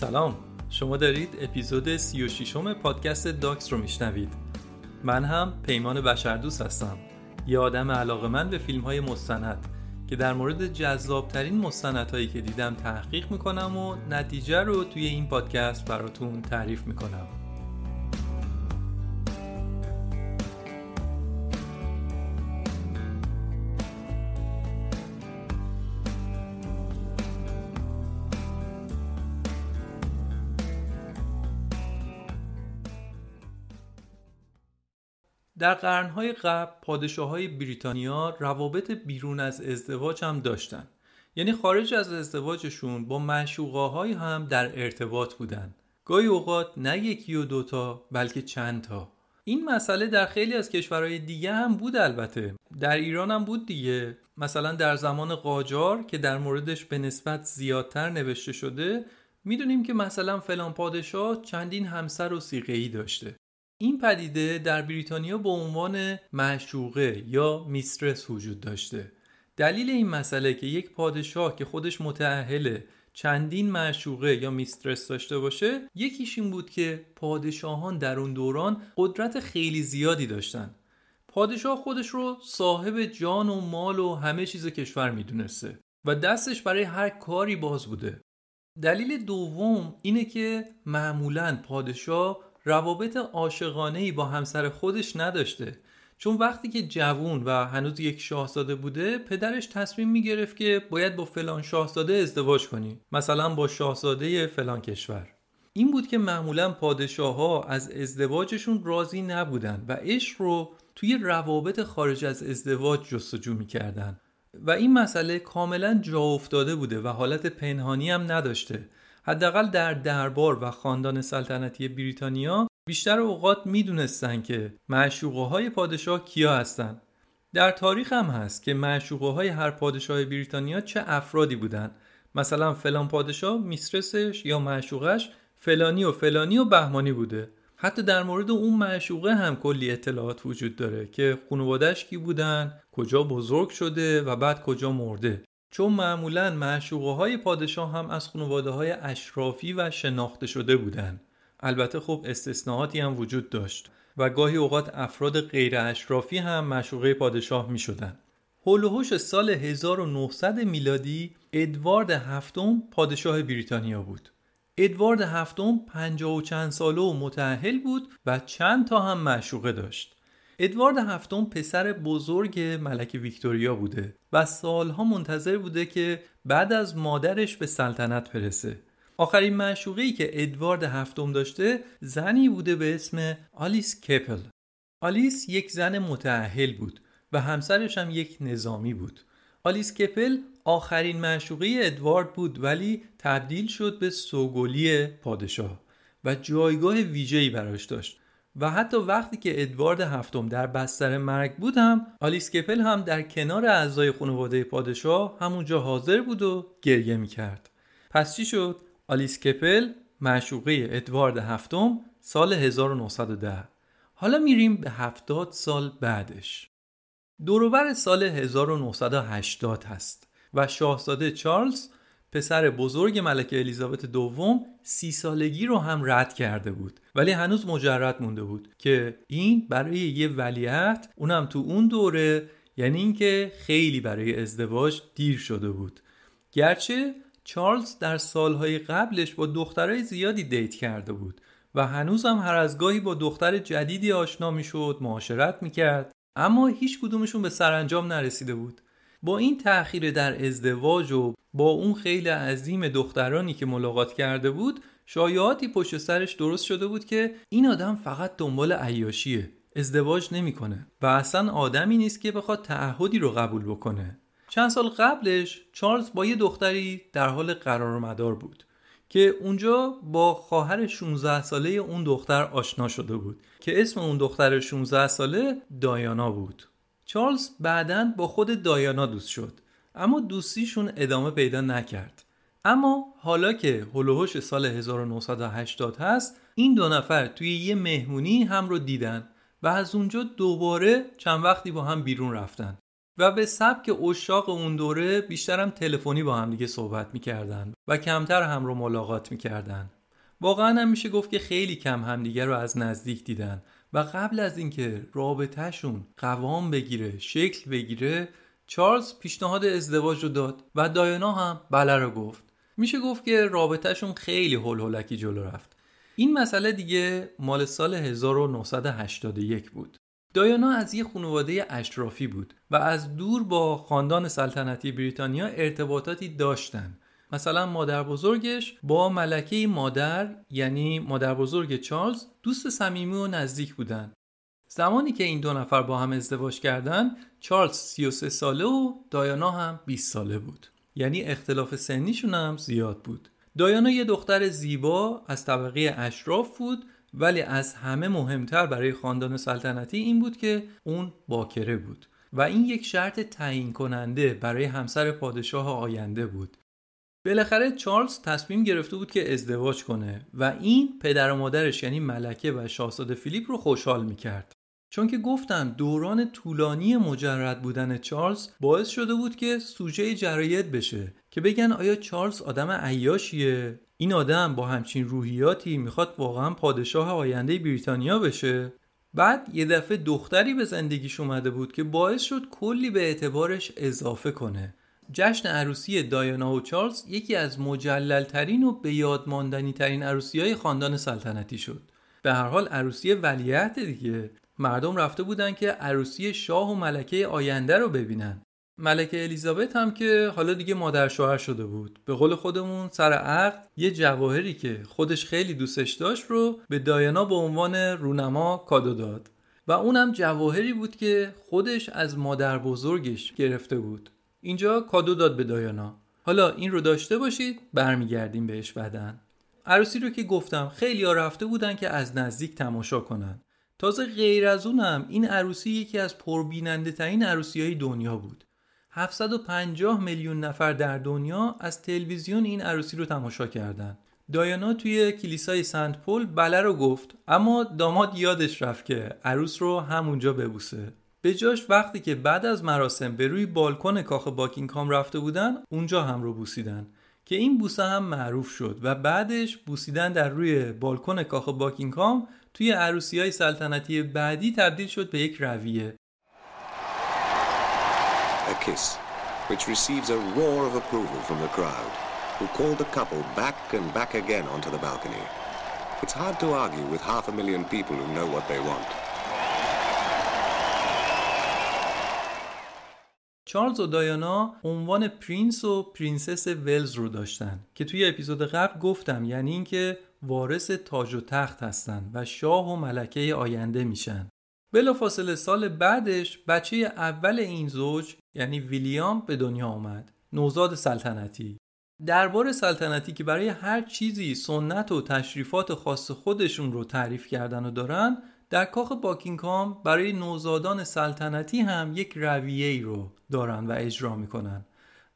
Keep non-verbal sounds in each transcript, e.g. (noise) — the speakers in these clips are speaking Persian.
سلام. شما دارید اپیزود 36 م پادکست داکس رو میشنوید. من هم پیمان بشردوست هستم. یه آدم علاقه من به فیلم های مستند که در مورد جذابترین مستندهایی که دیدم تحقیق می‌کنم و نتیجه رو توی این پادکست براتون تعریف می‌کنم. در قرنهای قبل پادشاه های بریتانیا روابط بیرون از ازدواج هم داشتن. یعنی خارج از ازدواجشون با معشوقاهای هم در ارتباط بودن. گاهی اوقات نه یکی و دوتا بلکه چند تا. این مسئله در خیلی از کشورهای دیگه هم بود البته. در ایران هم بود دیگه. مثلا در زمان قاجار که در موردش به نسبت زیادتر نوشته شده می‌دونیم که مثلا فلان پادشاه چندین همسر و سیغهی داشته. این پدیده در بریتانیا به عنوان معشوقه یا میسترس وجود داشته. دلیل این مسئله که یک پادشاه که خودش متعهله چندین معشوقه یا میسترس داشته باشه یکیش این بود که پادشاهان در اون دوران قدرت خیلی زیادی داشتن. پادشاه خودش رو صاحب جان و مال و همه چیز کشور می‌دونسته و دستش برای هر کاری باز بوده. دلیل دوم اینه که معمولا پادشاه روابط عاشقانه با همسر خودش نداشته. چون وقتی که جوون و هنوز یک شاهزاده بوده پدرش تصمیم می‌گرفت که باید با فلان شاهزاده ازدواج کنی. مثلا با شاهزاده فلان کشور. این بود که معمولا پادشاه ها از ازدواجشون راضی نبودن و عشق رو توی روابط خارج از ازدواج جستجو می‌کردن. و این مسئله کاملا جا افتاده بوده و حالت پنهانی هم نداشته. حداقل در دربار و خاندان سلطنتی بریتانیا بیشتر اوقات می‌دونستن که معشوقه های پادشاه کیا هستن. در تاریخ هم هست که معشوقه های هر پادشاه بریتانیا چه افرادی بودن. مثلا فلان پادشاه میسترسش یا معشوقش فلانی و فلانی و بهمانی بوده. حتی در مورد اون معشوقه هم کلی اطلاعات وجود داره که خانوادش کی بودن کجا بزرگ شده و بعد کجا مرده. چون معمولا معشوقه های پادشاه هم از خانواده های اشرافی و شناخته شده بودند. البته خب استثناءاتی هم وجود داشت و گاهی اوقات افراد غیر اشرافی هم معشوقه پادشاه می شدن. سال 1900 میلادی ادوارد هفتم پادشاه بریتانیا بود. ادوارد هفتم پنجاه و چند ساله و متعهل بود و چند تا هم معشوقه داشت. ادوارد هفتم پسر بزرگ ملکه ویکتوریا بوده و سالها منتظر بوده که بعد از مادرش به سلطنت برسه. آخرین معشوقه که ادوارد هفتم داشته زنی بوده به اسم آلیس کپل. آلیس یک زن متعهل بود و همسرش هم یک نظامی بود. آلیس کپل آخرین معشوقه ادوارد بود ولی تبدیل شد به سوگلی پادشاه و جایگاه ویژه‌ای براش داشت. و حتی وقتی که ادوارد هفتم در بستر مرگ بود هم آلیس کپل هم در کنار اعضای خانواده پادشاه همونجا حاضر بود و گریه می‌کرد. پس چی شد؟ آلیس کپل معشوقه ادوارد هفتم سال 1910 حالا میریم به 70 سال بعدش. دوروبر سال 1980 هست و شاهزاده چارلز پسر بزرگ ملکه الیزابت دوم سی سالگی رو هم رد کرده بود. ولی هنوز مجرد مونده بود که این برای یه ولیعت اونم تو اون دوره یعنی اینکه خیلی برای ازدواج دیر شده بود. گرچه چارلز در سالهای قبلش با دخترای زیادی دیت کرده بود و هنوز هم هر از گاهی با دختر جدیدی آشنا می‌شد معاشرت می‌کرد اما هیچ کدومشون به سرانجام نرسیده بود. با این تأخیر در ازدواج و با اون خیلی عظیم دخترانی که ملاقات کرده بود شایعاتی پشت سرش درست شده بود که این آدم فقط دنبال عیاشیه ازدواج نمی‌کنه و اصلا آدمی نیست که بخواد تعهدی رو قبول بکنه. چند سال قبلش چارلز با یه دختری در حال قرار مدار بود که اونجا با خواهر 16 ساله اون دختر آشنا شده بود که اسم اون دختر 16 ساله دایانا بود. چارلز بعدا با خود دایانا دوست شد اما دوستیشون ادامه پیدا نکرد. اما حالا که هلوهوش سال 1980 هست این دو نفر توی یه مهمونی هم رو دیدن و از اونجا دوباره چند وقتی با هم بیرون رفتن و به سبک اشاق اون دوره بیشترم تلفنی با هم دیگه صحبت می‌کردن و کمتر هم رو ملاقات می‌کردن. واقعا هم میشه گفت که خیلی کم همدیگه رو از نزدیک دیدن و قبل از اینکه رابطهشون قوام بگیره شکل بگیره چارلز پیشنهاد ازدواج رو داد و دایانا هم بله رو گفت. میشه گفت که رابطهشون خیلی هول هولکی جلو رفت. این مسئله دیگه مال سال 1981 بود. دایانا از یه خانواده اشرافی بود و از دور با خاندان سلطنتی بریتانیا ارتباطاتی داشتن. مثلا مادر بزرگش با ملکه مادر یعنی مادر بزرگ چارلز دوست صمیمی و نزدیک بودن. زمانی که این دو نفر با هم ازدواج کردن چارلز 33 ساله و دایانا هم 20 ساله بود. یعنی اختلاف سنیشون هم زیاد بود. دایانا یه دختر زیبا از طبقه اشراف بود ولی از همه مهمتر برای خاندان سلطنتی این بود که اون باکره بود. و این یک شرط تعیین کننده برای همسر پادشاه آینده بود. بالاخره چارلز تصمیم گرفته بود که ازدواج کنه و این پدر و مادرش یعنی ملکه و شاهزاده فیلیپ رو خوشحال می‌کرد. چون که گفتن دوران طولانی مجرد بودن چارلز باعث شده بود که سوژه جرایت بشه که بگن آیا چارلز آدم عیاشیه؟ این آدم با همچین روحیاتی می‌خواد واقعا پادشاه آینده بریتانیا بشه؟ بعد یه دفعه دختری به زندگیش اومده بود که باعث شد کلی به اعتبارش اضافه کنه. جشن عروسی دایانا و چارلز یکی از مجللترین و به یاد ماندنی ترین عروسی های خاندان سلطنتی شد. به هر حال عروسی ولیعت دیگه. مردم رفته بودن که عروسی شاه و ملکه آینده رو ببینن. ملکه الیزابت هم که حالا دیگه مادر شوهر شده بود. به قول خودمون سر عقد یه جواهری که خودش خیلی دوستش داشت رو به دایانا به عنوان رونما کادو داد. و اونم جواهری بود که خودش از مادر بزرگش گرفته بود. اینجا کادو داد به دایانا. حالا این رو داشته باشید برمیگردیم بهش بعدن عروسی رو که گفتم خیلی رفته بودن که از نزدیک تماشا کنن. تازه غیر از اونم این عروسی یکی از پربیننده ترین عروسی های دنیا بود 750 میلیون نفر در دنیا از تلویزیون این عروسی رو تماشا کردند. دایانا توی کلیسای سنت پل بله رو گفت اما داماد یادش رفت که عروس رو همونجا ببوسه. به جاش وقتی که بعد از مراسم به روی بالکن کاخ باکینگهام رفته بودن اونجا هم رو بوسیدن. که این بوسه هم معروف شد و بعدش بوسیدن در روی بالکن کاخ باکینگهام توی عروسی های سلطنتی بعدی تبدیل شد به یک رویه A kiss, which receives a roar of approval from the crowd, who call the couple back and back again onto the balcony. It's hard to argue with half a million people who know what they want. چارلز و دایانا عنوان prince و princess ولز رو داشتن که توی اپیزود قبل گفتم یعنی اینکه وارث تاج و تخت هستن و شاه و ملکه آینده میشن. بلافاصله سال بعدش بچه اول این زوج یعنی ویلیام به دنیا آمد نوزاد سلطنتی. دربار سلطنتی که برای هر چیزی سنت و تشریفات خاص خودشون رو تعریف کردن و دارن در کاخ باکینگهام برای نوزادان سلطنتی هم یک رویه ای رو دارن و اجرا می‌کنن.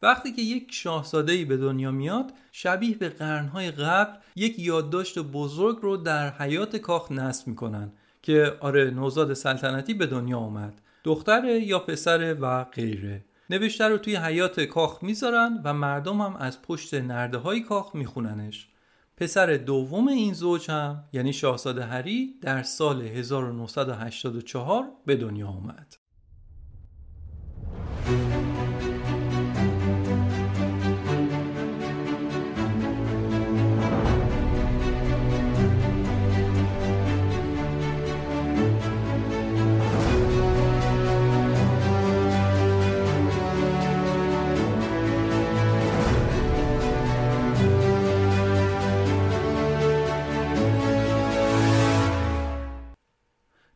وقتی که یک شاهزاده به دنیا میاد شبیه به قرنهای قبل یک یادداشت بزرگ رو در حیات کاخ نصب می‌کنن که آره نوزاد سلطنتی به دنیا اومد دختر یا پسر و غیره. نوشته رو توی حیات کاخ می‌ذارن و مردم هم از پشت نرده های کاخ میخوننش. پسر دوم این زوج هم یعنی شاهزاده هری در سال 1984 به دنیا آمد.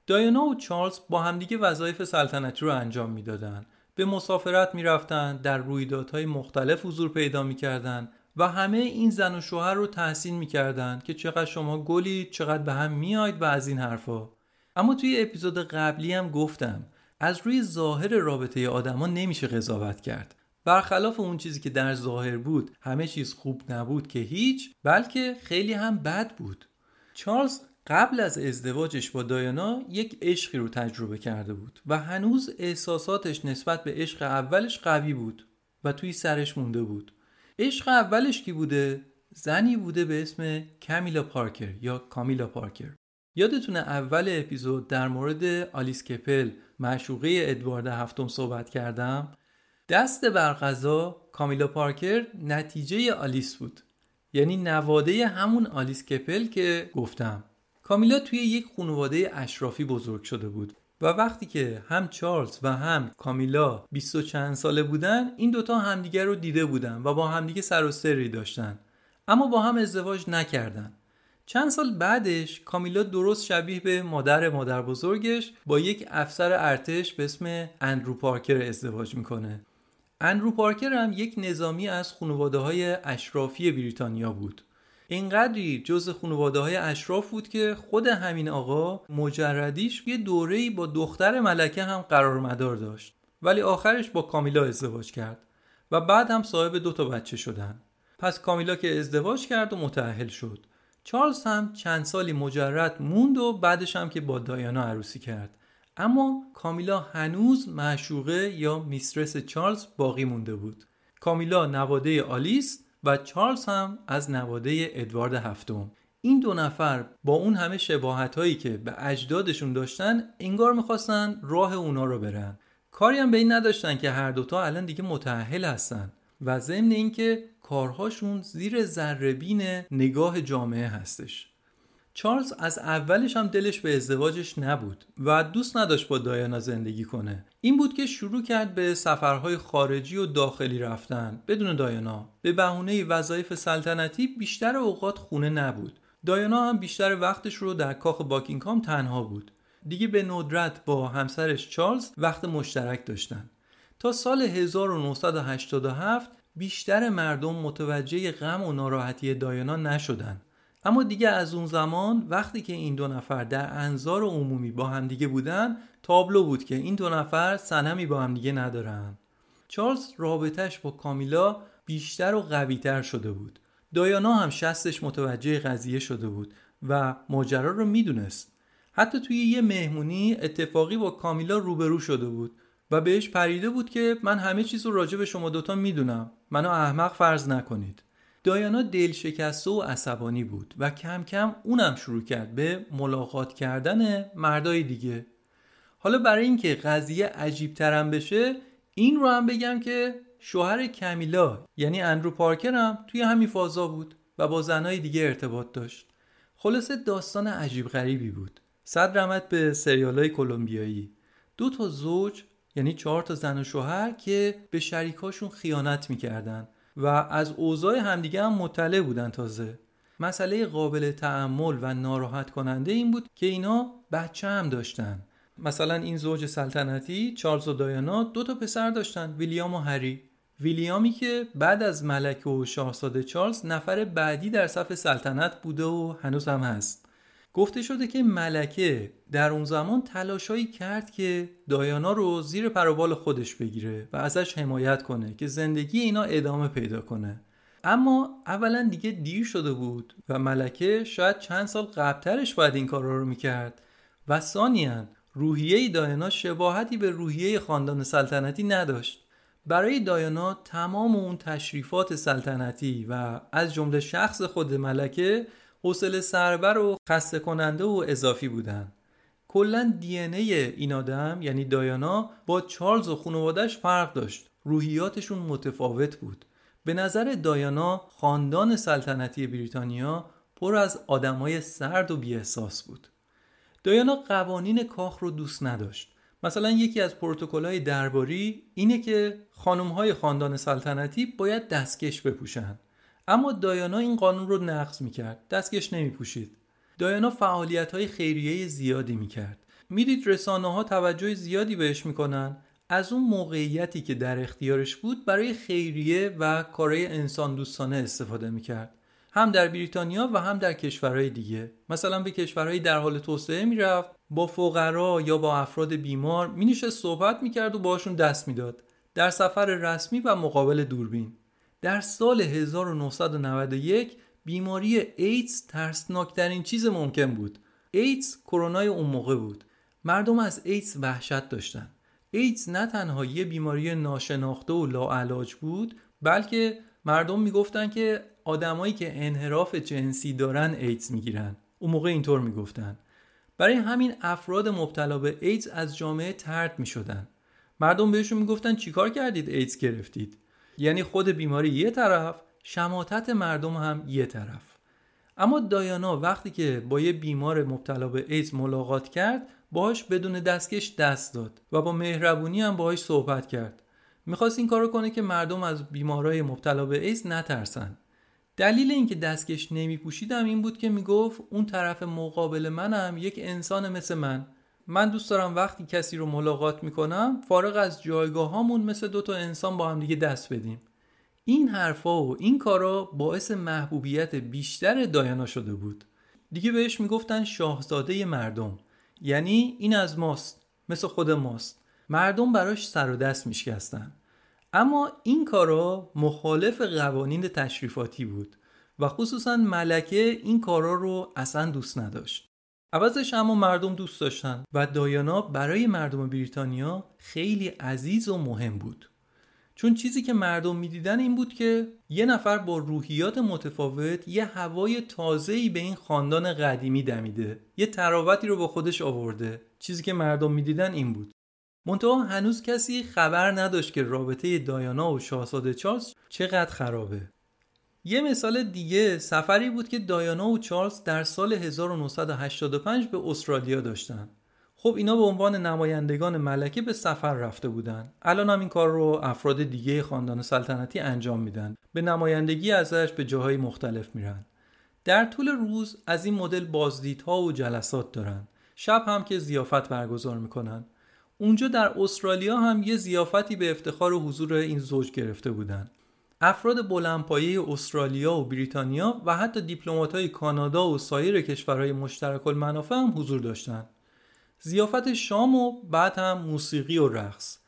دایانا و چارلز با همدیگه وظایف سلطنتی رو انجام می‌دادند. به مسافرت می‌رفتن در رویدادهای مختلف حضور پیدا می‌کردن و همه این زن و شوهر رو تحسین می‌کردن که چقدر شما گلی چقدر به هم میاید و از این حرفا. اما توی اپیزود قبلی هم گفتم از روی ظاهر رابطه آدما نمیشه قضاوت کرد. برخلاف اون چیزی که در ظاهر بود همه چیز خوب نبود که هیچ بلکه خیلی هم بد بود. چارلز قبل از ازدواجش با دایانا یک عشقی رو تجربه کرده بود و هنوز احساساتش نسبت به عشق اولش قوی بود و توی سرش مونده بود. عشق اولش کی بوده؟ زنی بوده به اسم کامیلا پارکر یا کامیلا پارکر. یادتونه اول اپیزود در مورد آلیس کپل معشوقه ادوارد هفتم صحبت کردم؟ دست برقضا کامیلا پارکر نتیجه آلیس بود. یعنی نواده همون آلیس کپل که گفتم. کامیلا توی یک خانواده اشرافی بزرگ شده بود و وقتی که هم چارلز و هم کامیلا بیست و چند ساله بودن این دوتا همدیگر رو دیده بودن و با همدیگه سر و سری داشتن. اما با هم ازدواج نکردن. چند سال بعدش کامیلا درست شبیه به مادر مادر بزرگش با یک افسر ارتش به اسم اندرو پارکر ازدواج می‌کنه. اندرو پارکر هم یک نظامی از خانواده های اشرافی بریتانیا بود. اینقدری جز خانواده های اشراف بود که خود همین آقا مجردیش یه دوره‌ای با دختر ملکه هم قرار مدار داشت. ولی آخرش با کامیلا ازدواج کرد و بعد هم صاحب دو تا بچه شدن. پس کامیلا که ازدواج کرد و متأهل شد. چارلز هم چند سالی مجرد موند و بعدش هم که با دایانا عروسی کرد. اما کامیلا هنوز معشوقه یا میسترس چارلز باقی مونده بود. کامیلا نواده آلیس و چارلز هم از نواده ادوارد هفتم. این دو نفر با اون همه شباهت هایی که به اجدادشون داشتن انگار می‌خواستن راه اونا رو برن. کاری هم به این نداشتن که هر دوتا الان دیگه متعهل هستن و ضمن اینکه کارهاشون زیر ذربین نگاه جامعه هستش. چارلز از اولش هم دلش به ازدواجش نبود و دوست نداشت با دایانا زندگی کنه. این بود که شروع کرد به سفرهای خارجی و داخلی رفتن. بدون دایانا به بهونه وظایف سلطنتی بیشتر اوقات خونه نبود. دایانا هم بیشتر وقتش رو در کاخ باکینگهام تنها بود. دیگه به ندرت با همسرش چارلز وقت مشترک داشتن. تا سال 1987 بیشتر مردم متوجه غم و ناراحتی دایانا نشدن. اما دیگه از اون زمان وقتی که این دو نفر در انظار عمومی با همدیگه بودن تابلو بود که این دو نفر سنمی با همدیگه ندارن. چارلز رابطهش با کامیلا بیشتر و قویتر شده بود. دایانا هم شستش متوجه قضیه شده بود و ماجرا رو می‌دونست. حتی توی یه مهمونی اتفاقی با کامیلا روبرو شده بود و بهش پریده بود که من همه چیز رو راجع به شما دوتا می‌دونم. منو احمق فرض نکنید. دایانا دل شکسته و عصبانی بود و کم کم اونم شروع کرد به ملاقات کردن مردای دیگه. حالا برای اینکه قضیه عجیب ترم بشه این رو هم بگم که شوهر کمیلا یعنی اندرو پارکر هم توی همین فازا بود و با زنهای دیگه ارتباط داشت. خلاصه داستان عجیب غریبی بود. صد رحمت به سریال های کلمبیایی. دو تا زوج یعنی چهار تا زن و شوهر که به شریکاشون خیانت می‌کردن. و از اوضاع همدیگه هم مطلع بودن تازه. مسئله قابل تعمل و ناراحت کننده این بود که اینا بچه هم داشتن. مثلا این زوج سلطنتی چارلز و دایانا دو تا پسر داشتن ویلیام و هری. ویلیامی که بعد از ملکه و شاهزاده چارلز نفر بعدی در صف سلطنت بوده و هنوز هم هست. گفته شده که ملکه در اون زمان تلاشایی کرد که دایانا رو زیر پروبال خودش بگیره و ازش حمایت کنه که زندگی اینا ادامه پیدا کنه. اما اولا دیگه دیر شده بود و ملکه شاید چند سال قبلترش باید این کارا رو می‌کرد. و ثانیا روحیه دایانا شباهتی به روحیه خاندان سلطنتی نداشت. برای دایانا تمام اون تشریفات سلطنتی و از جمله شخص خود ملکه حوصله سربر و خسته کننده و اضافی بودن. کلا دی ای این آدم یعنی دایانا با چارلز و خانوادش فرق داشت. روحیاتشون متفاوت بود. به نظر دایانا خاندان سلطنتی بریتانیا پر از آدمای سرد و بیاحساس بود. دایانا قوانین کاخ رو دوست نداشت. مثلا یکی از های درباری اینه که های خاندان سلطنتی باید دستکش بپوشن. اما دایانا این قانون رو نقض می‌کرد. دستکش نمیپوشید. دایانا فعالیت های خیریه زیادی می‌کرد. می‌دید رسانه ها توجه زیادی بهش می‌کنن. از اون موقعیتی که در اختیارش بود برای خیریه و کارهای انسان دوستانه استفاده می‌کرد. هم در بریتانیا و هم در کشورهای دیگه. مثلا به کشورهای در حال توسعه می‌رفت با فقرا یا با افراد بیمار مینشه صحبت می‌کرد و باشون دست می‌داد. در سفر رسمی و مقابل دوربین. در سال 1991 بیماری ایدز ترسناکترین چیز ممکن بود. ایدز کرونای اون موقع بود. مردم از ایدز وحشت داشتن. ایدز نه تنها یه بیماری ناشناخته و لاعلاج بود بلکه مردم می‌گفتن که آدمایی که انحراف جنسی دارن ایدز می‌گیرن. اون موقع اینطور می‌گفتن. برای همین افراد مبتلا به ایدز از جامعه ترد می‌شدن. مردم بهشون می‌گفتن چیکار کردید ایدز گرفتید؟ یعنی خود بیماری یه طرف شماتت مردم هم یه طرف. اما دایانا وقتی که با یه بیمار مبتلا به ایدز ملاقات کرد باهاش بدون دستکش دست داد و با مهربونی هم باهاش صحبت کرد. می‌خواست این کارو کنه که مردم از بیمارای مبتلا به ایدز نترسن. دلیل اینکه دستکش نمیپوشیدم این بود که می‌گفت اون طرف مقابل منم یک انسان مثل من. من دوست دارم وقتی کسی رو ملاقات می‌کنم فارغ از جایگاه هامون مثل دوتا انسان با هم دیگه دست بدیم. این حرفا و این کارا باعث محبوبیت بیشتر دایانا شده بود. دیگه بهش می‌گفتن شاهزاده مردم. یعنی این از ماست مثل خود ماست. مردم براش سر و دست میشکستن. اما این کارا مخالف قوانین تشریفاتی بود و خصوصا ملکه این کارا رو اصلا دوست نداشت. عوضش اما مردم دوست داشتن و دایانا برای مردم بریتانیا خیلی عزیز و مهم بود. چون چیزی که مردم می‌دیدن این بود که یه نفر با روحیات متفاوت یه هوای تازه‌ای به این خاندان قدیمی دمیده. یه تراوتی رو با خودش آورده. چیزی که مردم می‌دیدن این بود. منتها هنوز کسی خبر نداشت که رابطه دایانا و شاهزاده چارلز چقدر خرابه. یه مثال دیگه سفری بود که دایانا و چارلز در سال 1985 به استرالیا داشتن. خب اینا به عنوان نمایندگان ملکه به سفر رفته بودن. الان هم این کار رو افراد دیگه خاندان سلطنتی انجام میدن. به نمایندگی ازش به جاهای مختلف میرن. در طول روز از این مدل بازدیدها و جلسات دارن. شب هم که زیافت برگزار می‌کنن. اونجا در استرالیا هم یه زیافتی به افتخار حضور این زوج گرفته بودن. افراد بلندپایه استرالیا و بریتانیا و حتی دیپلمات‌های کانادا و سایر کشورهای مشترک المنافع هم حضور داشتند. زیافت شام و بعد هم موسیقی و رقص.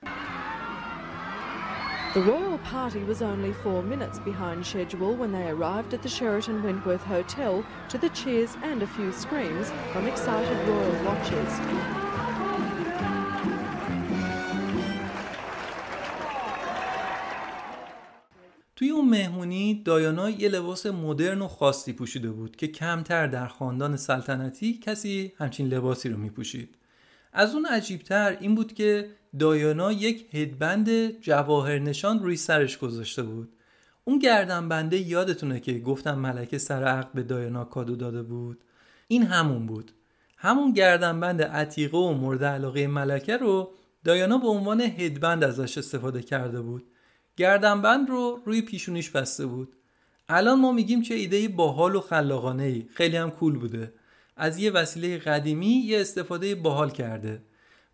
The royal party was only four minutes behind schedule when they arrived at the Sheraton Wentworth Hotel to the cheers and a few screams from excited royal watchers. توی اون مهمونی دایانا یه لباس مدرن و خاصی پوشیده بود که کمتر در خاندان سلطنتی کسی همچین لباسی رو میپوشید. از اون عجیبتر این بود که دایانا یک هدبند جواهر نشان روی سرش گذاشته بود. اون گردنبنده یادتونه که گفتم ملکه سر عقد به دایانا کادو داده بود. این همون بود. همون گردنبند عتیقه و مورد علاقه ملکه رو دایانا به عنوان هدبند ازش استفاده کرده بود. گردنبند رو روی پیشونیش بسته بود. الان ما میگیم چه ایده باحال و خلاقانه ای خیلی هم کول بوده. از یه وسیله قدیمی یه استفاده باحال کرده.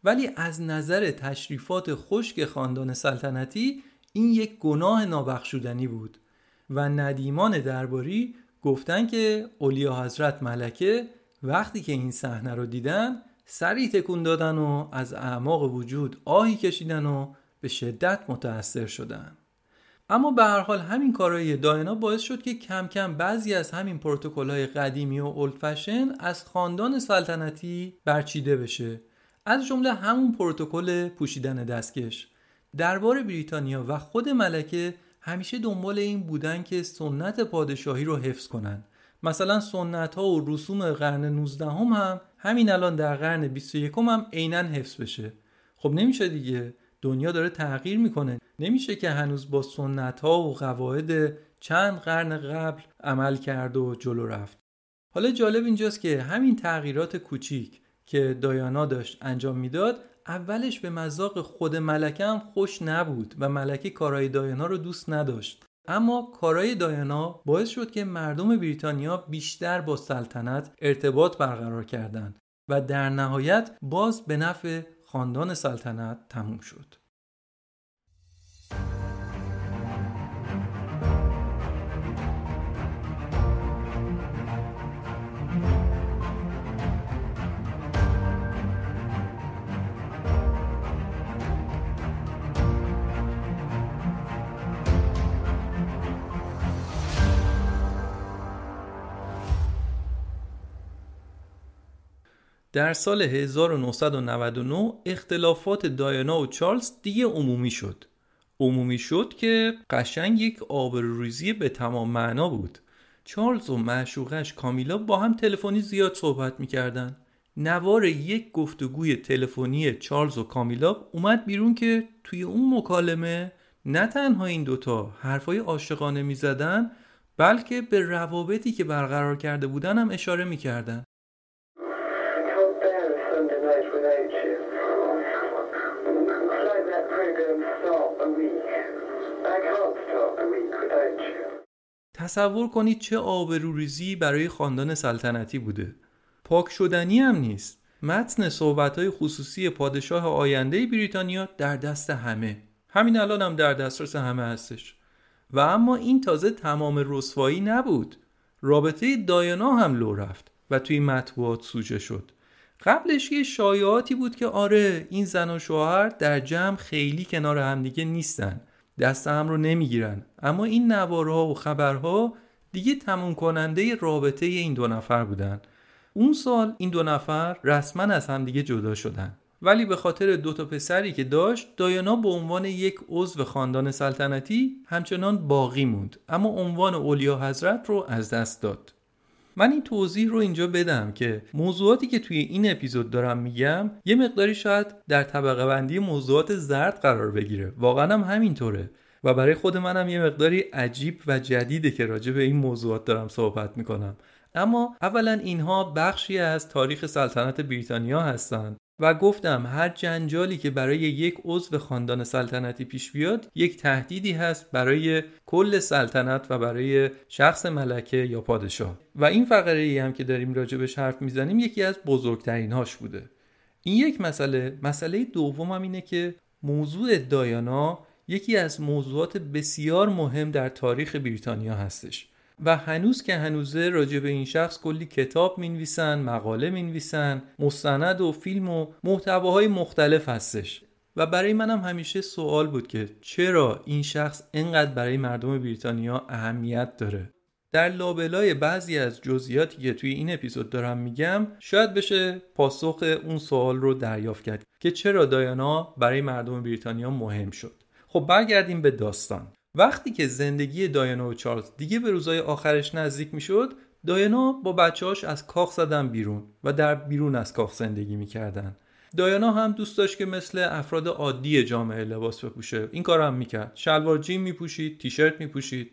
ولی از نظر تشریفات خشک خاندان سلطنتی این یک گناه نابخشودنی بود. و ندیمان درباری گفتن که اولیا حضرت ملکه وقتی که این صحنه رو دیدن سری تکون دادن و از اعماق وجود آهی کشیدن و به شدت متأثر شدن. اما به هر حال همین کارهای داینا باعث شد که کم کم بعضی از همین های قدیمی و اولد از خاندان سلطنتی برچیده بشه. از جمله همون پروتکل پوشیدن دستکش. دربار بریتانیا و خود ملکه همیشه دنبال این بودن که سنت پادشاهی رو حفظ کنن. مثلا سنت ها و رسوم قرن 19 هم, هم همین الان در قرن 21 هم, هم عینا حفظ بشه. خب نمیشه دیگه. دنیا داره تغییر می‌کنه. نمیشه که هنوز با سنت ها و قواعد چند قرن قبل عمل کرد و جلو رفت. حالا جالب اینجاست که همین تغییرات کوچیک که دایانا داشت انجام می‌داد اولش به مذاق خود ملکه هم خوش نبود و ملکه کارای دایانا رو دوست نداشت. اما کارای دایانا باعث شد که مردم بریتانیا بیشتر با سلطنت ارتباط برقرار کردند و در نهایت باز به نفع خاندان سلطنت تموم شد. در سال 1999 اختلافات دایانا و چارلز دیگه عمومی شد. عمومی شد که قشنگ یک آبروریزی به تمام معنا بود. چارلز و معشوقش کامیلا با هم تلفنی زیاد صحبت می‌کردن. نوار یک گفتگوی تلفنی چارلز و کامیلا اومد بیرون که توی اون مکالمه نه تنها این دوتا حرفای عاشقانه می‌زدن بلکه به روابطی که برقرار کرده بودن هم اشاره می‌کردن. تصور کنید چه آبروریزی برای خاندان سلطنتی بوده. پاک شدنی هم نیست. متن صحبت خصوصی پادشاه آینده بریتانیا در دست همه. همین الان هم در دسترس همه هستش. و اما این تازه تمام رسوایی نبود. رابطه دایانا هم لو رفت و توی مطبوعات سوژه شد. قبلش یه شایعاتی بود که آره این زن و شوهر در جمع خیلی کنار همدیگه نیستن. دست هم رو نمی‌گیرن. اما این نوارها و خبرها دیگه تموم کننده رابطه این دو نفر بودن. اون سال این دو نفر رسما از همدیگه جدا شدن. ولی به خاطر دو تا پسری که داشت دایانا به عنوان یک عضو خاندان سلطنتی همچنان باقی موند. اما عنوان اولیا حضرت رو از دست داد. من این توضیح رو اینجا بدم که موضوعاتی که توی این اپیزود دارم میگم یه مقداری شاید در طبقه بندی موضوعات زرد قرار بگیره. واقعا هم همینطوره. و برای خود منم یه مقداری عجیب و جدیده که راجع به این موضوعات دارم صحبت می‌کنم. اما اولا اینها بخشی از تاریخ سلطنت بریتانیا هستند و گفتم هر جنجالی که برای یک عضو خاندان سلطنتی پیش بیاد یک تهدیدی هست برای کل سلطنت و برای شخص ملکه یا پادشاه. و این فقره ای هم که داریم راجبش حرف می‌زنیم یکی از بزرگترین هاش بوده. این یک مسئله. مسئله دوم هم اینه که موضوع دایانا یکی از موضوعات بسیار مهم در تاریخ بریتانیا هستش. و هنوز که هنوزه راجع به این شخص کلی کتاب می‌نویسن مقاله می‌نویسن مستند و فیلم و محتواهای مختلف هستش. و برای منم همیشه سوال بود که چرا این شخص اینقدر برای مردم بریتانیا اهمیت داره؟ در لابلای بعضی از جزئیاتی که توی این اپیزود دارم میگم شاید بشه پاسخ اون سوال رو دریافت کرد که چرا دایانا برای مردم بریتانیا مهم شد. خب برگردیم به داستان. وقتی که زندگی دایانا و چارلز دیگه به روزای آخرش نزدیک می‌شد دایانا با بچه‌هاش از کاخ زدن بیرون و در بیرون از کاخ زندگی می‌کردن. دایانا هم دوست داشت که مثل افراد عادی جامعه لباس بپوشه. این کار هم می‌کرد. شلوار جین میپوشید تیشرت میپوشید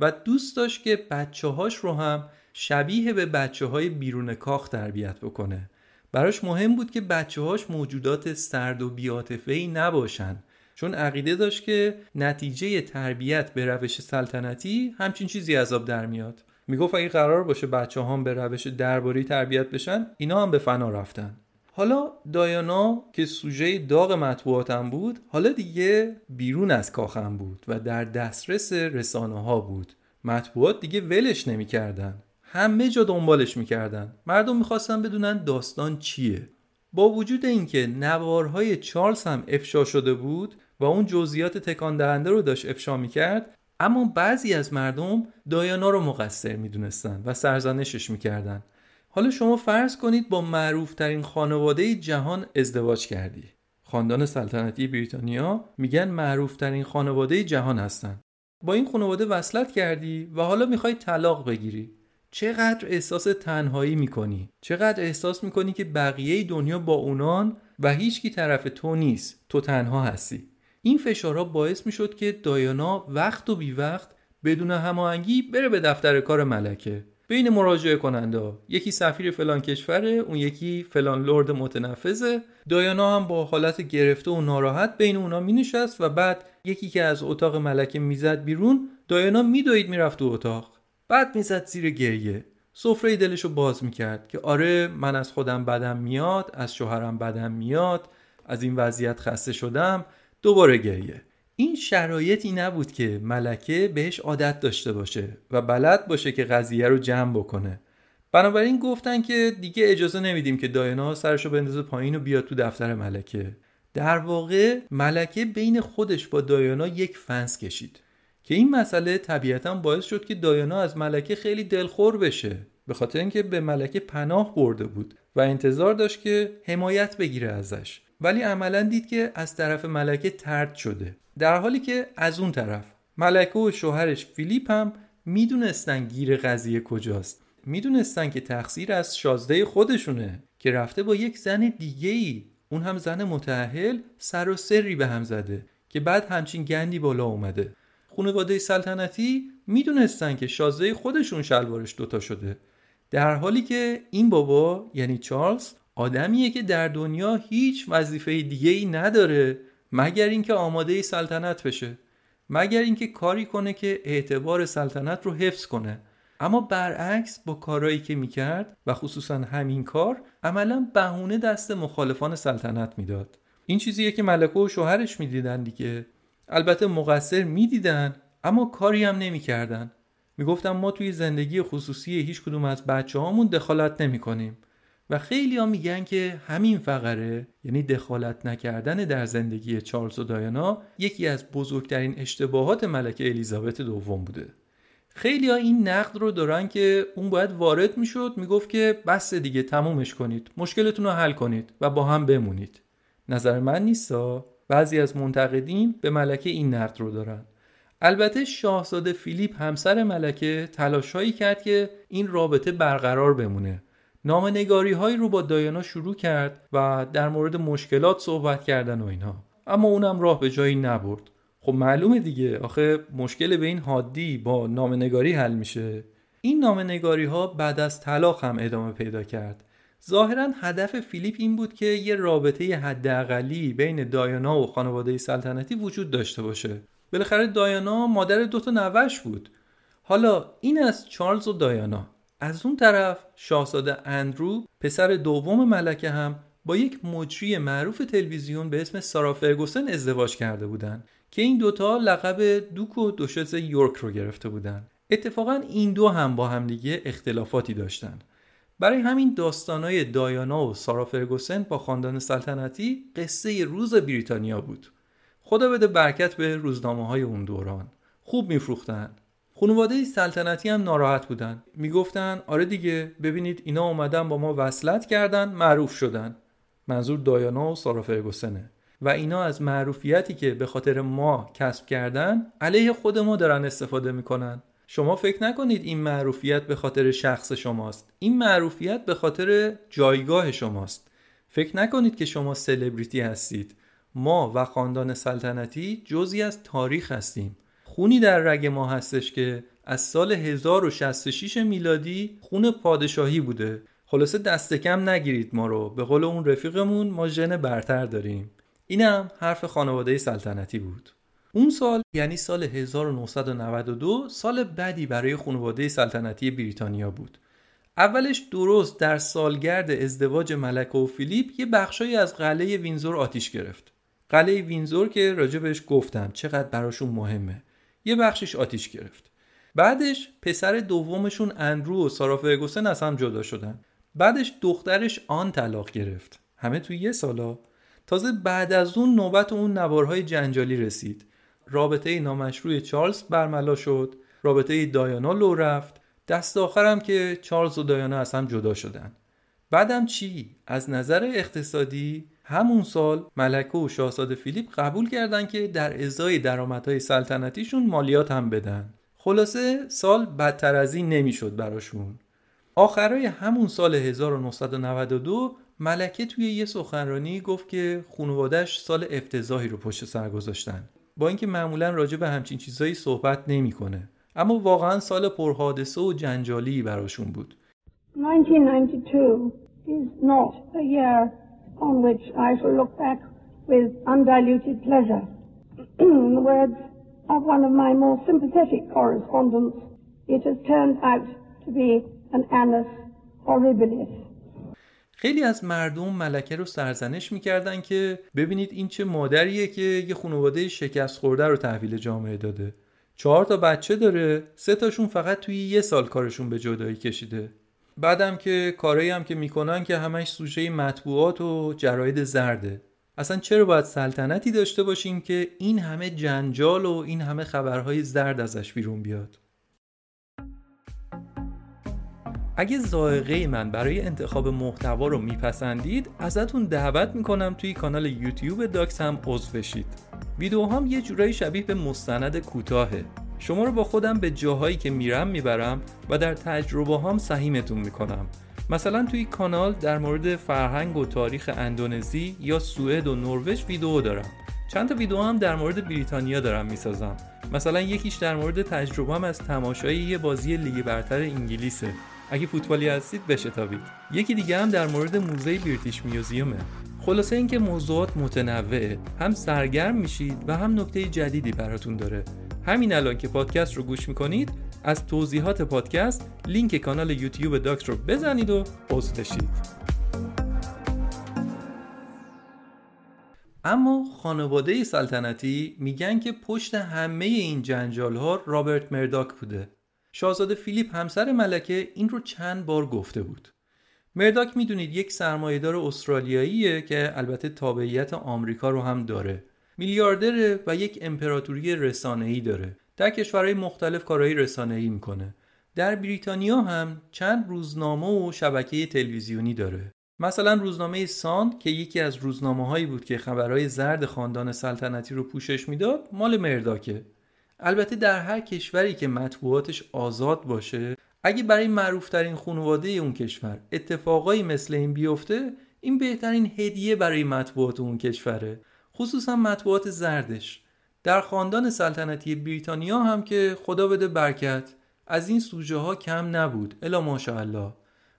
و دوست داشت که بچه هاش رو هم شبیه به بچه های بیرون کاخ تربیت بکنه. براش مهم بود که بچه هاش موجودات سرد و بیاتفهی نباشن. چون عقیده داشت که نتیجه تربیت به روش سلطنتی همچین چیزی عذاب در میاد. می‌گفت اگه قرار باشه بچه هم به روش درباری تربیت بشن اینا هم به فنا رفتن. حالا دایانا که سوژه داغ مطبوعاتم بود حالا دیگه بیرون از کاخم بود و در دسترس رسانه ها بود. مطبوعات دیگه ولش نمی‌کردن. همه جا دنبالش می‌کردن. مردم می‌خواستن بدونن داستان چیه. با وجود اینکه نوارهای چارلز هم افشا شده بود و اون جزئیات تکان دهنده رو داشت افشا می‌کرد اما بعضی از مردم دایانا رو مقصر می‌دونستن و سرزنشش می‌کردن. حالا شما فرض کنید با معروف ترین خانواده جهان ازدواج کردی. خاندان سلطنتی بریتانیا میگن معروف ترین خانواده جهان هستن. با این خانواده وصلت کردی و حالا می‌خوای طلاق بگیری. چقدر احساس تنهایی می‌کنی؟ چقدر احساس می‌کنی که بقیه دنیا با اونان و هیچکی طرف تو نیست. تو تنها هستی. این فشارها باعث می‌شد که دایانا وقت و بی وقت بدون هماهنگی بره به دفتر کار ملکه. بین مراجعه کننده یکی سفیر فلان کشوره اون یکی فلان لرد متنفذه. دایانا هم با حالت گرفته و ناراحت بین اونا می نشست و بعد یکی که از اتاق ملکه می‌زد بیرون دایانا میدوید می‌رفت تو اتاق. بعد می‌زد زیر گریه. سفره دلشو باز می‌کرد که آره من از خودم بدم میاد از شوهرم بدم میاد از این وضعیت خسته شدم. دوباره گریه. این شرایطی نبود که ملکه بهش عادت داشته باشه و بلد باشه که قضیه رو جمع بکنه. بنابراین گفتن که دیگه اجازه نمیدیم که داینا سرشو بندازه پایین و بیاد تو دفتر ملکه. در واقع ملکه بین خودش با دایانا یک فنس کشید که این مسئله طبیعتا باعث شد که دایانا از ملکه خیلی دلخور بشه به خاطر اینکه به ملکه پناه برده بود و انتظار داشت که حمایت بگیره ازش. ولی عملا دید که از طرف ملکه ترد شده. در حالی که از اون طرف ملکه و شوهرش فیلیپ هم می‌دونستن گیر قضیه کجاست. می‌دونستن که تقصیر از شازده خودشونه که رفته با یک زن دیگه ای اون هم زن متعهل سر و سری به هم زده که بعد همچین گندی بالا اومده. خانواده سلطنتی می‌دونستن که شازده خودشون شلوارش دوتا شده. در حالی که این بابا یعنی چارلز آدمیه که در دنیا هیچ وظیفه دیگه ای نداره مگر اینکه آماده سلطنت بشه مگر اینکه کاری کنه که اعتبار سلطنت رو حفظ کنه. اما برعکس با کارهایی که می‌کرد و خصوصا همین کار عملا بهونه دست مخالفان سلطنت می‌داد. این چیزیه که ملکه و شوهرش می‌دیدن دیگه. البته مقصر می‌دیدن اما کاری هم نمی‌کردن. می‌گفتن ما توی زندگی خصوصی هیچ کدوم از بچه هامون دخالت نمی کنیم و خیلی میگن که همین فقره یعنی دخالت نکردن در زندگی چارلز و دایانا یکی از بزرگترین اشتباهات ملکه الیزابت دوم بوده. خیلی این نقد رو دارن که اون باید وارد می‌شد می‌گفت که بس دیگه تمومش کنید مشکلتون رو حل کنید و با هم بمونید. نظر من نیستا؟ بعضی از منتقدین به ملکه این نقد رو دارن. البته شاهزاده فیلیپ همسر ملکه تلاشهایی کرد که این رابطه برقرار بمونه. نامنگاری هایی رو با دایانا شروع کرد و در مورد مشکلات صحبت کردن و اینها اما اونم راه به جایی نبرد. خب معلومه دیگه. آخه مشکل به این حادی با نامنگاری حل میشه. این نامنگاری ها بعد از طلاق هم ادامه پیدا کرد. ظاهرا هدف فیلیپ این بود که یه رابطه حداقلی بین دایانا و خانواده سلطنتی وجود داشته باشه. بالاخره دایانا مادر دوتا نوش بود. حالا این از چارلز و دایانا. از اون طرف شاهزاده اندرو پسر دوم ملکه هم با یک مجری معروف تلویزیون به اسم سارا فرگوسن ازدواج کرده بودند که این دوتا لقب دوک و دوشز یورک رو گرفته بودند. اتفاقا این دو هم با همدیگه اختلافاتی داشتند. برای همین داستانای دایانا و سارا فرگوسن با خاندان سلطنتی قصه روز بریتانیا بود. خدا بده برکت به روزنامه های اون دوران. خوب میفروختند. خانواده سلطنتی هم ناراحت بودن. می‌گفتن آره دیگه ببینید اینا اومدن با ما وصلت کردن معروف شدن. منظور دایانا و سارا فرگوسنه. و اینا از معروفیتی که به خاطر ما کسب کردن علیه خود ما دارن استفاده می‌کنن. شما فکر نکنید این معروفیت به خاطر شخص شماست. این معروفیت به خاطر جایگاه شماست. فکر نکنید که شما سلبریتی هستید. ما و خاندان سلطنتی جزی از تاریخ هستیم. خونی در رگ ما هستش که از سال 1066 میلادی خون پادشاهی بوده. خلاصه دست کم نگیرید ما رو. به قول اون رفیقمون ما ژن برتر داریم. اینم حرف خانواده سلطنتی بود. اون سال یعنی سال 1992 سال بدی برای خانواده سلطنتی بریتانیا بود. اولش درست در سالگرد ازدواج ملکه و فیلیپ یه بخشایی از قلعه وینزور آتیش گرفت. قلعه وینزور که راجع بهش گفتم چقدر براشون مهمه. یه بخشش آتیش گرفت. بعدش پسر دومشون اندرو و سارا فرگوسن از هم جدا شدن. بعدش دخترش آن طلاق گرفت. همه توی یه سالا. تازه بعد از اون نوبت اون نوارهای جنجالی رسید. رابطه نامشروع چارلز برملا شد. رابطه دایانا لو رفت. دست آخرم که چارلز و دایانا از هم جدا شدن. بعدم چی؟ از نظر اقتصادی همون سال ملکه و شاهزاده فیلیپ قبول کردن که در ازای درآمدهای سلطنتیشون مالیات هم بدن. خلاصه سال بدتر از این نمی‌شد براشون. آخرای همون سال 1992 ملکه توی یه سخنرانی گفت که خانوادش سال افتضاحی رو پشت سر گذاشتن. با اینکه معمولا راجع به همچین چیزایی صحبت نمی‌کنه. اما واقعا سال پرحادثه و جنجالی براشون بود. 1992 is not a year on which I shall look back with undiluted pleasure. (clears throat) In the words of one of my more sympathetic correspondents, it has turned out to be an annus horribilis. خیلی از مردم ملکه رو سرزنش می‌کردن که ببینید این چه مادریه که یه خانواده شکست خورده رو تحویل جامعه داده چهار تا بچه داره سه تاشون فقط توی یه سال کارشون به جدایی کشیده بعدم که کارایی هم که می‌کنن که همش سوژه مطبوعات و جراید زرده. اصلا چرا باید سلطنتی داشته باشیم که این همه جنجال و این همه خبرهای زرد ازش بیرون بیاد؟ اگه زائقه من برای انتخاب محتوا رو میپسندید ازتون دعوت می‌کنم توی کانال یوتیوب داکس هم عضو بشید. ویدیوهام یه جورایی شبیه به مستند کوتاهه. شما رو با خودم به جاهایی که میرم می‌برم و در تجربه هم سهیمتون می‌کنم. مثلا توی کانال در مورد فرهنگ و تاریخ اندونزی یا سوئد و نروژ ویدیو دارم. چند تا ویدیو هم در مورد بریتانیا دارم می‌سازم. مثلا یکیش در مورد تجربهم از تماشای یه بازی لیگ برتر انگلیسه. اگه فوتبالی هستید بشتابید. یکی دیگه هم در مورد موزه بریتیش میوزیومه. خلاصه اینکه موضوعات متنوعه. هم سرگرم میشید و هم نکته جدیدی براتون داره. همین الان که پادکست رو گوش می‌کنید از توضیحات پادکست لینک کانال یوتیوب داکس رو بزنید و عضو بشید. اما خانواده سلطنتی میگن که پشت همه این جنجال ها رابرت مرداک بوده. شاهزاده فیلیپ همسر ملکه این رو چند بار گفته بود. مرداک می‌دونید یک سرمایهدار استرالیاییه که البته تابعیت آمریکا رو هم داره. میلیاردره و یک امپراتوری رسانه‌ای داره. در کشورهای مختلف کارهای رسانه‌ای می‌کنه. در بریتانیا هم چند روزنامه و شبکه تلویزیونی داره. مثلا روزنامه ساند که یکی از روزنامه هایی بود که خبرهای زرد خاندان سلطنتی رو پوشش می‌داد مال مرداکه. البته در هر کشوری که مطبوعاتش آزاد باشه اگه برای معروفترین خانواده اون کشور اتفاقایی مثل این بیفته این بهترین هدیه برای مطبوعات اون کشوره. خصوصا مطبوعات زردش. در خاندان سلطنتی بریتانیا هم که خدا بده برکت از این سوژه ها کم نبود. الا ماشاءالله.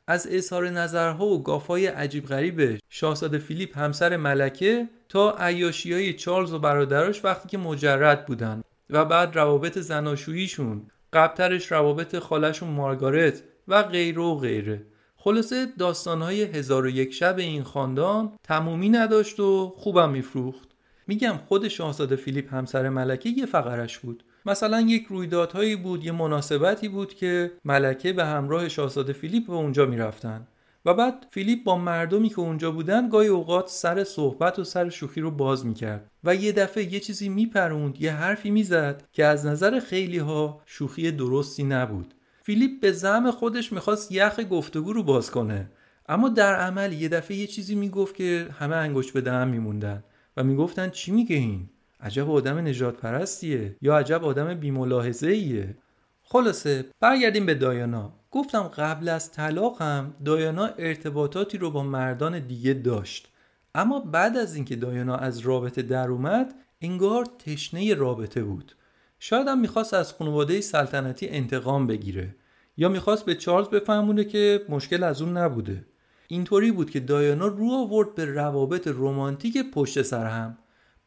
از اظهار نظرها و گافای عجیب غریب شاهزاده فیلیپ همسر ملکه تا عیاشی های چارلز و برادراش وقتی که مجرد بودن و بعد روابط زناشوییشون قبلترش روابط خالشون مارگارت و غیره و غیره. خلاصه داستانهای هزار و یک شب این خاندان تمومی نداشت و خوبم میفروخت. میگم خود شاهزاده فیلیپ همسر ملکه یه فقرش بود. مثلا یک رویدادهایی بود یه مناسبتی بود که ملکه به همراه شاهزاده فیلیپ به اونجا می‌رفتن. و بعد فیلیپ با مردمی که اونجا بودن گاهی اوقات سر صحبت و سر شوخی رو باز می‌کرد. و یه دفعه یه چیزی میپروند یه حرفی می‌زد که از نظر خیلی ها شوخی درستی نبود. فیلیپ به زعم خودش می‌خواست یخ گفتگو رو باز کنه. اما در عمل یه دفعه یه چیزی می‌گفت که همه انگشت به دهن میموندن. و می‌گفتن چی میگه این؟ عجب آدم نجات پرستیه یا عجب آدم بیملاحظه ایه خلاصه برگردیم به دایانا. گفتم قبل از طلاق هم دایانا ارتباطاتی رو با مردان دیگه داشت. اما بعد از اینکه دایانا از رابطه در اومد انگار تشنه رابطه بود. شاید هم می‌خواست از خانواده سلطنتی انتقام بگیره یا می‌خواست به چارلز بفهمونه که مشکل از اون نبوده. اینطوری بود که دایانا رو آورد به روابط رمانتیک پشت سر هم.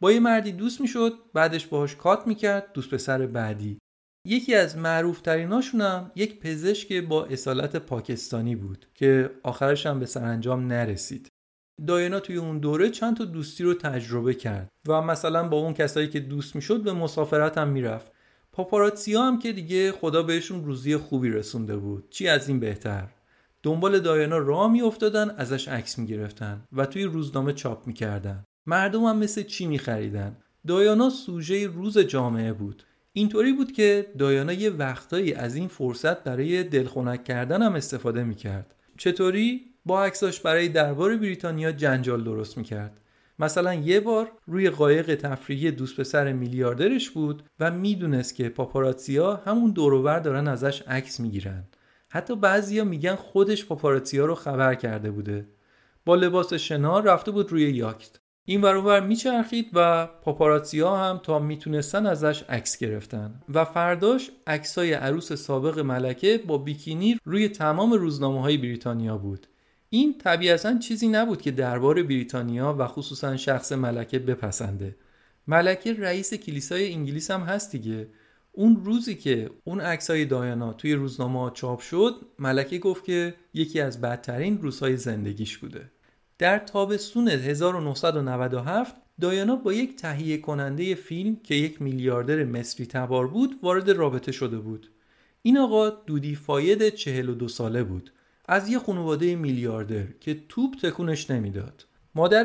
با یه مردی دوست می‌شد بعدش باهاش کات می‌کرد دوست پسر بعدی. یکی از معروف تریناشون هم یک پزشک با اصالت پاکستانی بود که آخرش هم به سرانجام نرسید. داینا توی اون دوره چند تا دوستی رو تجربه کرد و مثلا با اون کسایی که دوست می‌شد به مسافرت هم می‌رفت. پاپاراتسیا هم که دیگه خدا بهشون روزی خوبی رسونده بود. چی از این بهتر؟ دنبال دایانا راه میافتادن ازش عکس می‌گرفتن و توی روزنامه چاپ می‌کردن. مردم هم مثل چی میخریدن؟ دایانا سوژه روز جامعه بود. اینطوری بود که دایانا یه وقتایی از این فرصت برای دلخونک کردن هم استفاده می‌کرد. چطوری؟ با عکساش برای دربار بریتانیا جنجال درست می‌کرد. مثلا یه بار روی قایق تفریحی دوست پسر میلیاردرش بود و می‌دونست که پاپاراتسیا همون دوروبر دارن ازش عکس می‌گیرن. حتی بعضیا میگن خودش پاپاراتسیا رو خبر کرده بوده. با لباس شنا رفته بود روی یاکت. این ور میچرخید و پاپاراتسیا هم تا می‌تونستن ازش عکس گرفتن. و فرداش عکسای عروس سابق ملکه با بیکینی روی تمام روزنامه های بریتانیا بود. این طبیعتا چیزی نبود که دربار بریتانیا و خصوصا شخص ملکه بپسنده. ملکه رئیس کلیسای انگلیس هم هست دیگه. اون روزی که اون عکسای دایانا توی روزنامه چاپ شد ملکه گفت که یکی از بدترین روزهای زندگیش بوده. در تابستون 1997 دایانا با یک تهیه کننده فیلم که یک میلیاردر مصری تبار بود وارد رابطه شده بود. این آقا دودی فاید 42 ساله بود. از یه خانواده میلیاردر که توپ تکونش نمی‌داد. مادر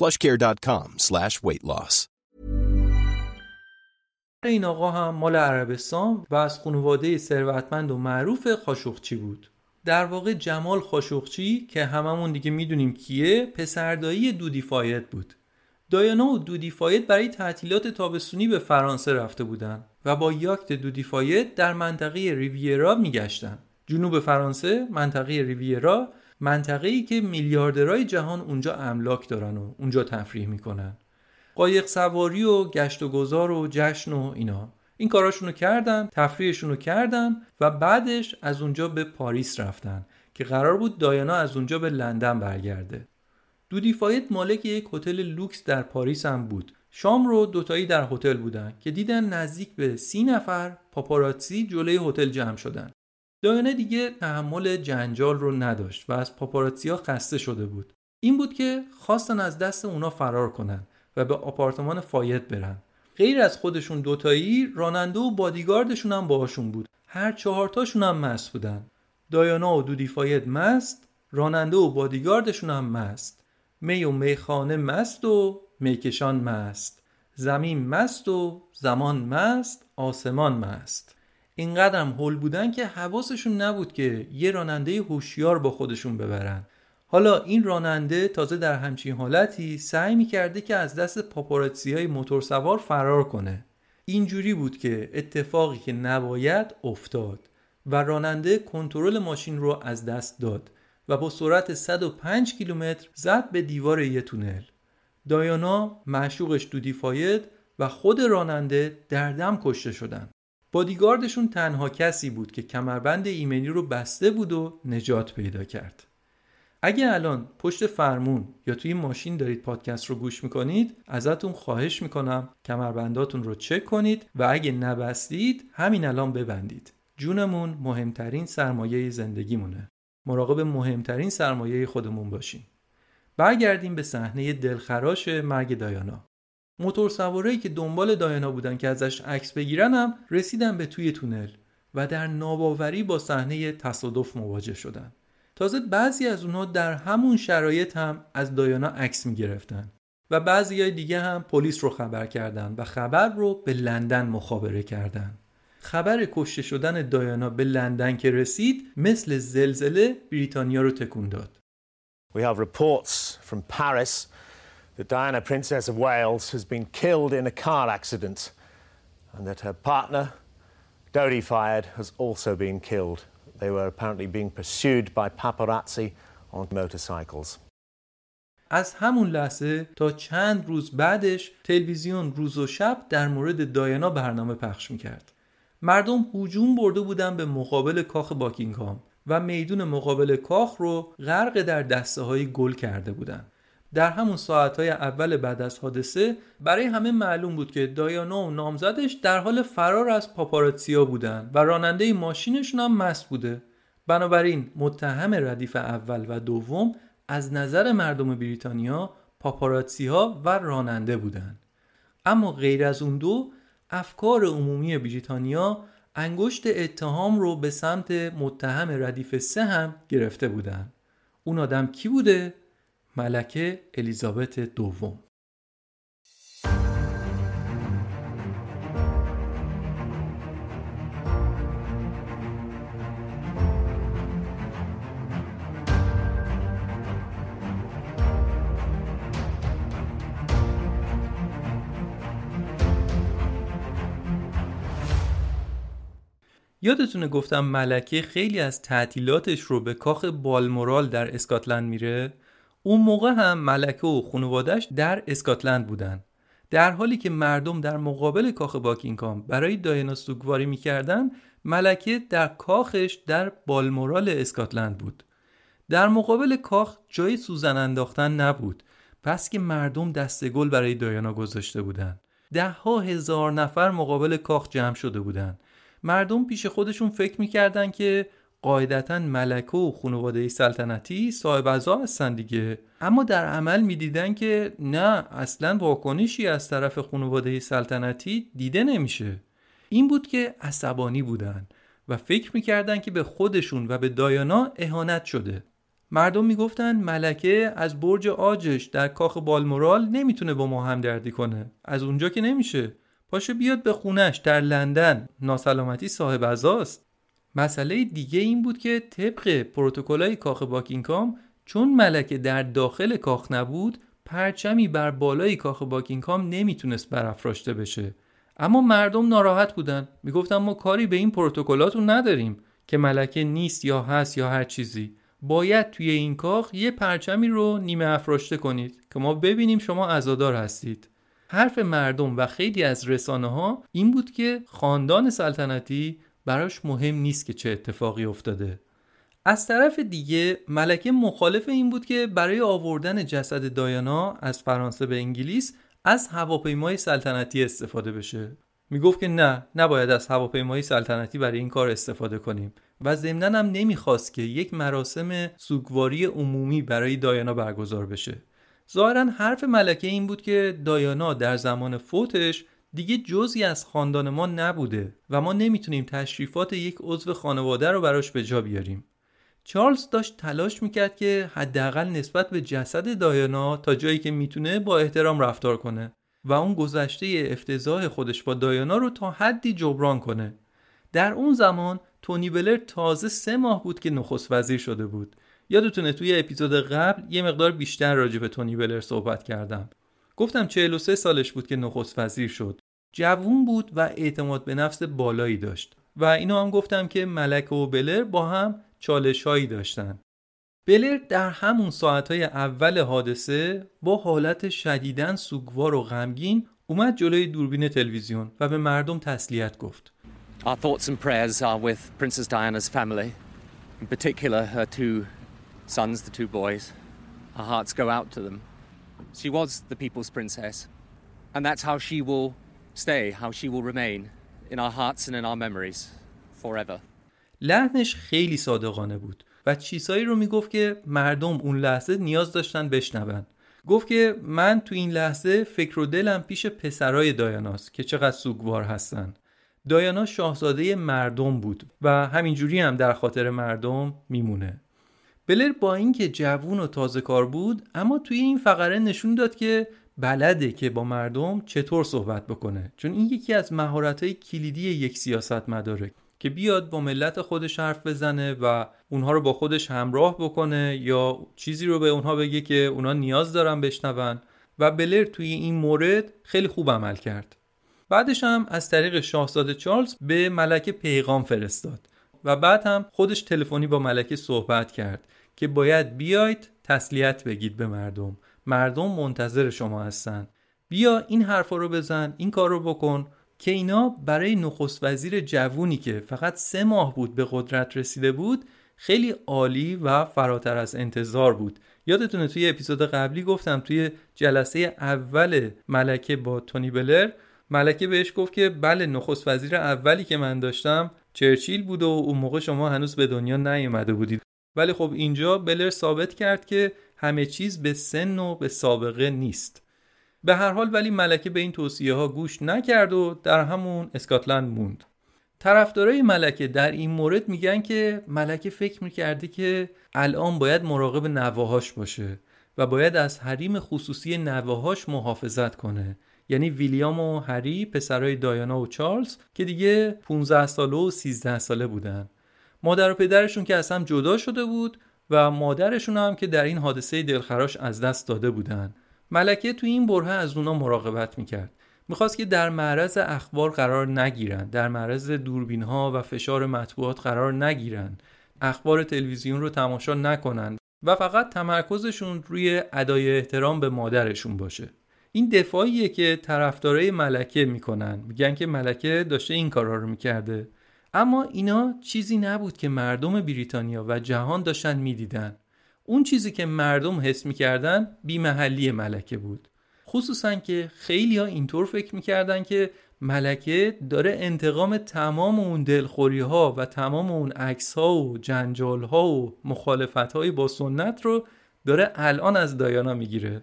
plushcare.com slash weight loss. این آقا هم مال عربستان و از خانواده ثروتمند و معروف خاشخچی بود. در واقع جمال خاشخچی که هممون دیگه می‌دونیم کیه پسردایی دودی فاید بود. دایانا و دودی فاید برای تعطیلات تابستونی به فرانسه رفته بودند و با یاکت دودی فاید در منطقه ریویرا میگشتن. جنوب فرانسه منطقه ریویرا منطقه ای که میلیاردرای جهان اونجا املاک دارن و اونجا تفریح می‌کنن. قایق سواری و گشت و گذار و جشن و اینا. این کاراشونو کردن تفریحشونو کردن و بعدش از اونجا به پاریس رفتن که قرار بود دایانا از اونجا به لندن برگرده. دودی فاید مالک یک هتل لوکس در پاریس هم بود. شام رو دوتایی در هتل بودن که دیدن نزدیک به سی نفر پاپاراتسی جلوی هتل جمع شدن. دایانا دیگه تحمل جنجال رو نداشت و از پاپاراتسیا خسته شده بود. این بود که خواستن از دست اونا فرار کنن و به آپارتمان فاید برن. غیر از خودشون دوتایی راننده و بادیگاردشون هم باهاشون بود. هر چهارتاشون هم مست بودن. دایانا و دودی فاید مست راننده و بادیگاردشون هم مست. می و میخانه مست و میکشان مست. زمین مست و زمان مست آسمان مست. اینقدرم هول بودن که حواسشون نبود که یه راننده هوشیار با خودشون ببرن. حالا این راننده تازه در همچین حالتی سعی می‌کرده که از دست پاپاراتسی های موتور سوار فرار کنه. اینجوری بود که اتفاقی که نباید افتاد و راننده کنترل ماشین رو از دست داد و با سرعت 105 کیلومتر زد به دیوار یه تونل. دایانا معشوقش دودی فاید و خود راننده در دم کشته شدن. بادیگاردشون تنها کسی بود که کمربند ایمنی رو بسته بود و نجات پیدا کرد. اگه الان پشت فرمون یا توی ماشین دارید پادکست رو گوش می‌کنید ازتون خواهش می‌کنم کمربنداتون رو چک کنید و اگه نبستید همین الان ببندید. جونمون مهمترین سرمایه زندگیمونه. مراقب مهمترین سرمایه خودمون باشیم برگردیم به صحنه دلخراش مرگ دایانا. موتور سوارایی که دنبال دایانا بودن که ازش عکس بگیرن هم رسیدن به توی تونل و در ناباوری با صحنه تصادف مواجه شدن. تازه بعضی از اونها در همون شرایط هم از دایانا عکس می گرفتن و بعضی های دیگه هم پلیس رو خبر کردن و خبر رو به لندن مخابره کردن. خبر کشته شدن دایانا به لندن که رسید مثل زلزله بریتانیا رو تکون داد. We have reports from Paris that Diana, Princess of Wales, has been killed in a car accident and that her partner, Dodi Fayed, has also been killed. They were apparently being pursued by paparazzi on motorcycles. از همون لحظه تا چند روز بعدش تلویزیون روز و شب در مورد دایانا برنامه پخش می‌کرد. مردم هجوم برده بودن به مقابل کاخ باکینگهام و میدون مقابل کاخ رو غرق در دسته های گل کرده بودند. در همون ساعتهای اول بعد از حادثه برای همه معلوم بود که دایانا و نامزدش در حال فرار از پاپاراتسیا بودن و راننده ماشینشون هم مست بوده بنابراین متهم ردیف اول و دوم از نظر مردم بریتانیا پاپاراتسی ها و راننده بودند. اما غیر از اون دو افکار عمومی بریتانیا انگشت اتهام رو به سمت متهم ردیف سه هم گرفته بودن اون آدم کی بوده؟ ملکه الیزابت دوم. یادتونه گفتم ملکه خیلی از تعطیلاتش رو به کاخ بالمورال در اسکاتلند میره؟ اون موقع هم ملکه و خانوادش در اسکاتلند بودن. در حالی که مردم در مقابل کاخ باکینگهام برای داینا سوگواری می‌کردن ملکه در کاخش در بالمورال اسکاتلند بود. در مقابل کاخ جای سوزن انداختن نبود پس که مردم دست گل برای دایانا گذاشته بودند ده ها هزار نفر مقابل کاخ جمع شده بودند مردم پیش خودشون فکر می‌کردن که قاعدتا ملکه و خانواده سلطنتی صاحب ازا هستن دیگه. اما در عمل می‌دیدن که نه اصلا واکنشی از طرف خانواده سلطنتی دیده نمیشه. این بود که عصبانی بودن و فکر می‌کردن که به خودشون و به دایانا اهانت شده. مردم می‌گفتن ملکه از برج آجش در کاخ بالمورال نمی‌تونه با ما همدردی کنه. از اونجا که نمیشه. پاشه بیاد به خونش در لندن. ناسلامتی صاحب ازاست مسئله دیگه این بود که طبق پروتکلای کاخ باکینگهام چون ملکه در داخل کاخ نبود پرچمی بر بالای کاخ باکینگهام نمی‌تونست برافراشته بشه. اما مردم ناراحت بودن. می‌گفتن ما کاری به این پروتکلاتون نداریم که ملکه نیست یا هست یا هر چیزی. باید توی این کاخ یه پرچمی رو نیمه افراشته کنید که ما ببینیم شما عزادار هستید. حرف مردم و خیلی از رسانه ها این بود که خاندان سلطنتی براش مهم نیست که چه اتفاقی افتاده. از طرف دیگه ملکه مخالف این بود که برای آوردن جسد دایانا از فرانسه به انگلیس از هواپیمای سلطنتی استفاده بشه. می‌گفت که نه نباید از هواپیمای سلطنتی برای این کار استفاده کنیم و ضمنا هم نمی‌خواست که یک مراسم سوگواری عمومی برای دایانا برگزار بشه. ظاهرا حرف ملکه این بود که دایانا در زمان فوتش دیگه جزی از خاندان ما نبوده و ما نمی‌تونیم تشریفات یک عضو خانواده رو براش به جا بیاریم. چارلز داشت تلاش می‌کرد که حداقل نسبت به جسد دایانا تا جایی که می‌تونه با احترام رفتار کنه و اون گذشته افتضاح خودش با دایانا رو تا حدی جبران کنه. در اون زمان تونی بلر تازه سه ماه بود که نخست وزیر شده بود. یادتونه توی اپیزود قبل یه مقدار بیشتر راجع به تونی بلر صحبت کردم. گفتم 43 سالش بود که نخست وزیر شد جوون بود و اعتماد به نفس بالایی داشت و اینو هم گفتم که ملک و بلر با هم چالش هایی داشتن بلر در همون ساعتهای اول حادثه با حالت شدیدن سوگوار و غمگین اومد جلوی دوربین تلویزیون و به مردم تسلیت گفت Our thoughts and prayers are with Princess Diana's family, in particular her two sons, the two boys. Our hearts go out to them. She was the people's princess, and that's how she will stay, how she will remain in our hearts and in our memories forever. لحنش خیلی صادقانه بود و چیزهایی رو می‌گفت که مردم اون لحظه نیاز داشتن بشنون. گفت که من تو این لحظه فکر و دلم پیش پسرای دایاناست که چقدر سوگوار هستن. دایانا شاهزاده مردم بود و همینجوری هم در خاطر مردم میمونه. بلر با اینکه جوون و تازه کار بود اما توی این فقره نشون داد که بلده که با مردم چطور صحبت بکنه. چون این یکی از مهارت‌های کلیدی یک سیاست مداره که بیاد با ملت خودش حرف بزنه و اونها رو با خودش همراه بکنه یا چیزی رو به اونها بگه که اونها نیاز دارن بشنون. و بلر توی این مورد خیلی خوب عمل کرد. بعدش هم از طریق شاهزاده چارلز به ملکه پیغام فرستاد و بعد هم خودش تلفنی با ملکه صحبت کرد. که باید بیاید تسلیت بگید به مردم. مردم منتظر شما هستن. بیا این حرفا رو بزن این کار رو بکن که اینا برای نخست وزیر جوونی که فقط سه ماه بود به قدرت رسیده بود خیلی عالی و فراتر از انتظار بود. یادتونه توی اپیزود قبلی گفتم توی جلسه اول ملکه با تونی بلر ملکه بهش گفت که بله نخست وزیر اولی که من داشتم چرچیل بود و اون موقع شما هنوز به دنیا نیومده بودید. ولی خب اینجا بلر ثابت کرد که همه چیز به سن و به سابقه نیست. به هر حال ولی ملکه به این توصیه ها گوش نکرد و در همون اسکاتلند موند. طرفدارای ملکه در این مورد میگن که ملکه فکر می‌کرده که الان باید مراقب نواهاش باشه و باید از حریم خصوصی نواهاش محافظت کنه. یعنی ویلیام و هری پسرای دایانا و چارلز که دیگه 15 ساله و 13 ساله بودن. مادر و پدرشون که اصلا جدا شده بود و مادرشون هم که در این حادثه دلخراش از دست داده بودن. ملکه تو این برهه از اونا مراقبت می‌کرد. می‌خواست که در معرض اخبار قرار نگیرن. در معرض دوربین ها و فشار مطبوعات قرار نگیرن. اخبار تلویزیون رو تماشا نکنن و فقط تمرکزشون روی ادای احترام به مادرشون باشه. این دفاعیه که طرفدارای ملکه می‌کنن. میگن که ملکه داشته این کارا رو می‌کرده. اما اینا چیزی نبود که مردم بریتانیا و جهان داشتن می‌دیدن. اون چیزی که مردم حس می‌کردن بیمحلی ملکه بود. خصوصا که خیلی ها اینطور فکر می‌کردن که ملکه داره انتقام تمام اون دلخوری ها و تمام اون عکس ها و جنجال ها و مخالفت های با سنت رو داره الان از دایانا می‌گیره.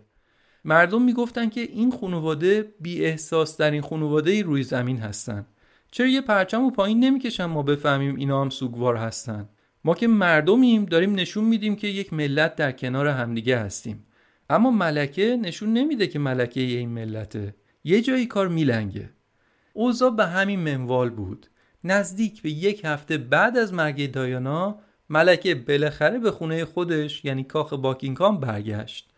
مردم می‌گفتن که این خانواده بی احساس در این خانواده روی زمین هستن. چرا یه پرچم و پایین نمی‌کشن ما بفهمیم اینا هم سوگوار هستن؟ ما که مردمیم داریم نشون میدیم که یک ملت در کنار همدیگه هستیم. اما ملکه نشون نمیده که ملکه این ملته. یه جایی کار میلنگه. اوضاع به همین منوال بود. نزدیک به یک هفته بعد از مرگ دایانا ملکه بالاخره به خونه خودش یعنی کاخ باکینگهام برگشت.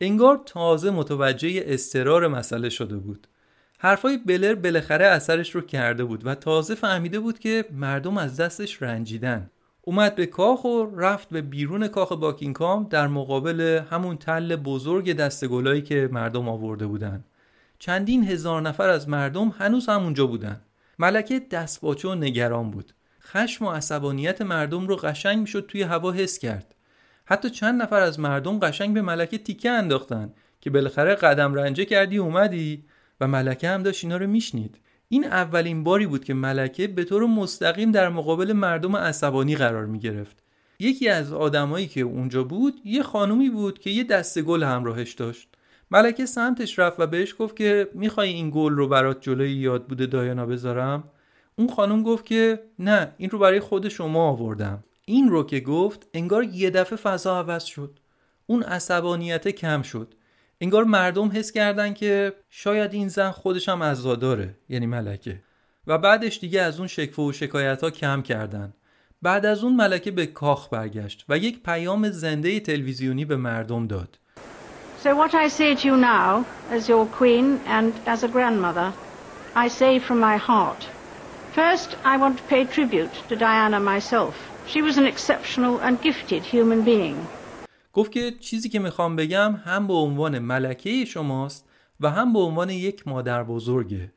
انگار تازه متوجه استرار مسئله شده بود. حرفای بلر بالاخره اثرش رو کرده بود و تازه فهمیده بود که مردم از دستش رنجیدن. اومد به کاخ و رفت به بیرون کاخ باکینگهام در مقابل همون تل بزرگ دستگلایی که مردم آورده بودن. چندین هزار نفر از مردم هنوز همونجا بودن. ملکه دستباچه و نگران بود. خشم و عصبانیت مردم رو قشنگ می‌شد توی هوا حس کرد. حتی چند نفر از مردم قشنگ به ملکه تیکه انداختن که بالاخره قدم رنجه کردی اومدی. و ملکه هم داشت اینا رو میشنید این اولین باری بود که ملکه به طور مستقیم در مقابل مردم عصبانی قرار می گرفت. یکی از آدمایی که اونجا بود یه خانومی بود که یه دسته گل همراهش داشت. ملکه سمتش رفت و بهش گفت که می‌خوای این گل رو برات جلوی یاد بوده دایانا بذارم؟ اون خانم گفت که نه این رو برای خود شما آوردم. این رو که گفت انگار یه دفعه فضا عوض شد. اون عصبانیت کم شد. انگار مردم حس کردن که شاید این زن خودش هم عزاداره یعنی ملکه و بعدش دیگه از اون شکوه و شکایت ها کم کردن بعد از اون ملکه به کاخ برگشت و یک پیام زنده تلویزیونی به مردم داد So what I say to you now, as your queen and as a grandmother, I say from my heart. First, I want to pay tribute to Diana myself. She was an exceptional and gifted human being. گفت که چیزی که می‌خوام بگم هم به عنوان ملکه شماست و هم به عنوان یک مادر بزرگه.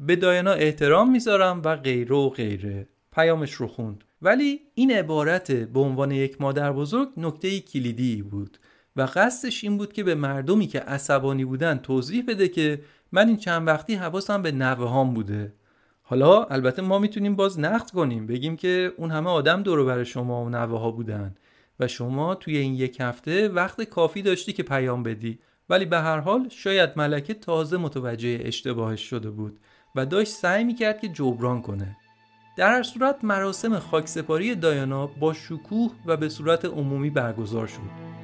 به دایانا احترام می‌ذارم و غیره و غیره. پیامش رو خوند. ولی این عبارت به عنوان یک مادر بزرگ نکته کلیدی بود و قصدش این بود که به مردمی که عصبانی بودن توضیح بده که من این چند وقتی حواسم به نوه هام بوده. حالا البته ما می‌تونیم باز نقد کنیم بگیم که اون همه آدم دور بر شما و نوه ها بودن. و شما توی این یک هفته وقت کافی داشتی که پیام بدی. ولی به هر حال شاید ملکه تازه متوجه اشتباهش شده بود و داشت سعی می‌کرد که جبران کنه. در هر صورت مراسم خاکسپاری دایانا با شکوه و به صورت عمومی برگزار شد.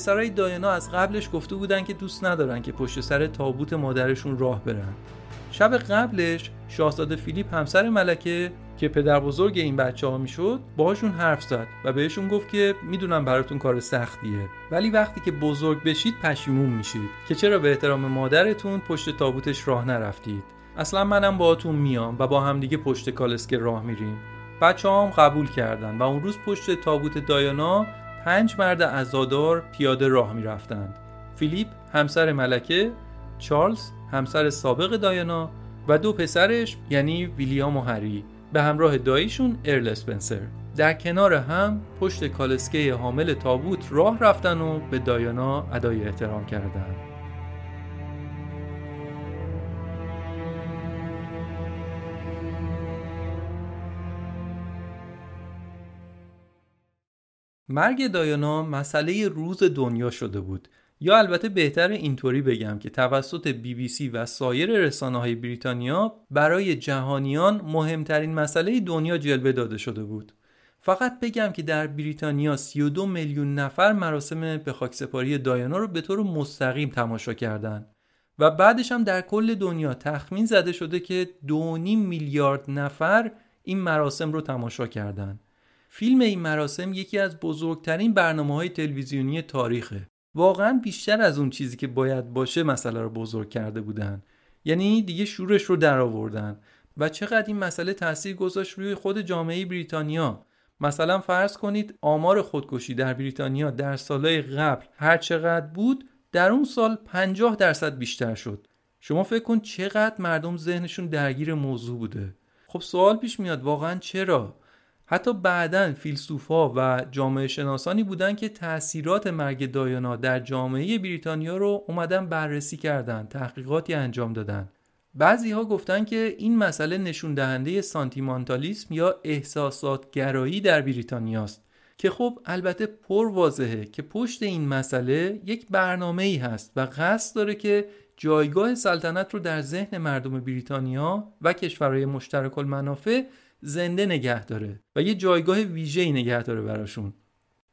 پسرای دایانا از قبلش گفته بودن که دوست ندارن که پشت سر تابوت مادرشون راه برن. شب قبلش شاهزاده فیلیپ همسر ملکه که پدر بزرگ این بچه ها می‌شد باهاشون حرف زد و بهشون گفت که می‌دونم براتون کار سختیه. ولی وقتی که بزرگ بشید پشیمون میشید که چرا به احترام مادرتون پشت تابوتش راه نرفتید؟ اصلا منم باهاتون میام و با همدیگه پشت کالسکه راه میریم. بچه هم قبول کردن و اون روز پشت تابوت دایانا پنج مرد ازادار پیاده راه می رفتند. فیلیپ همسر ملکه، چارلز همسر سابق دایانا و دو پسرش یعنی ویلیام و هری به همراه داییشون ارل اسپنسر در کنار هم پشت کالسکه حامل تابوت راه رفتن و به دایانا ادای احترام کردند. مرگ دایانا مسئله روز دنیا شده بود. یا البته بهتر اینطوری بگم که توسط بی بی سی و سایر رسانه های بریتانیا برای جهانیان مهمترین مسئله دنیا جلوه داده شده بود. فقط بگم که در بریتانیا 32 میلیون نفر مراسم به خاکسپاری دایانا رو به طور مستقیم تماشا کردند. و بعدش هم در کل دنیا تخمین زده شده که 2.5 میلیارد نفر این مراسم رو تماشا کردند. فیلم این مراسم یکی از بزرگترین برنامه های تلویزیونی تاریخه. واقعا بیشتر از اون چیزی که باید باشه مسئله رو بزرگ کرده بودن. یعنی دیگه شورش رو در آوردن. و چقدر این مسئله تاثیر گذاشت روی خود جامعه بریتانیا. مثلا فرض کنید آمار خودکشی در بریتانیا در سالهای قبل هر چقدر بود در اون سال 50 درصد بیشتر شد. شما فکر کن چقدر مردم ذهنشون درگیر موضوع بوده. خب سوال پیش میاد واقعا چرا؟ حتی بعدا فیلسوفا و جامعه شناسانی بودن که تاثیرات مرگ دایانا در جامعه بریتانیا رو اومدن بررسی کردن تحقیقاتی انجام دادن بعضی ها گفتن که این مسئله نشون دهنده سانتیمانتالیسم یا احساسات گرایی در بریتانیاست که خب البته پر واضحه که پشت این مسئله یک برنامه ای هست و قصد داره که جایگاه سلطنت رو در ذهن مردم بریتانیا و کشورهای مشترک المنافع زنده نگه داره و یه جایگاه ویژه‌ای نگه داره براشون.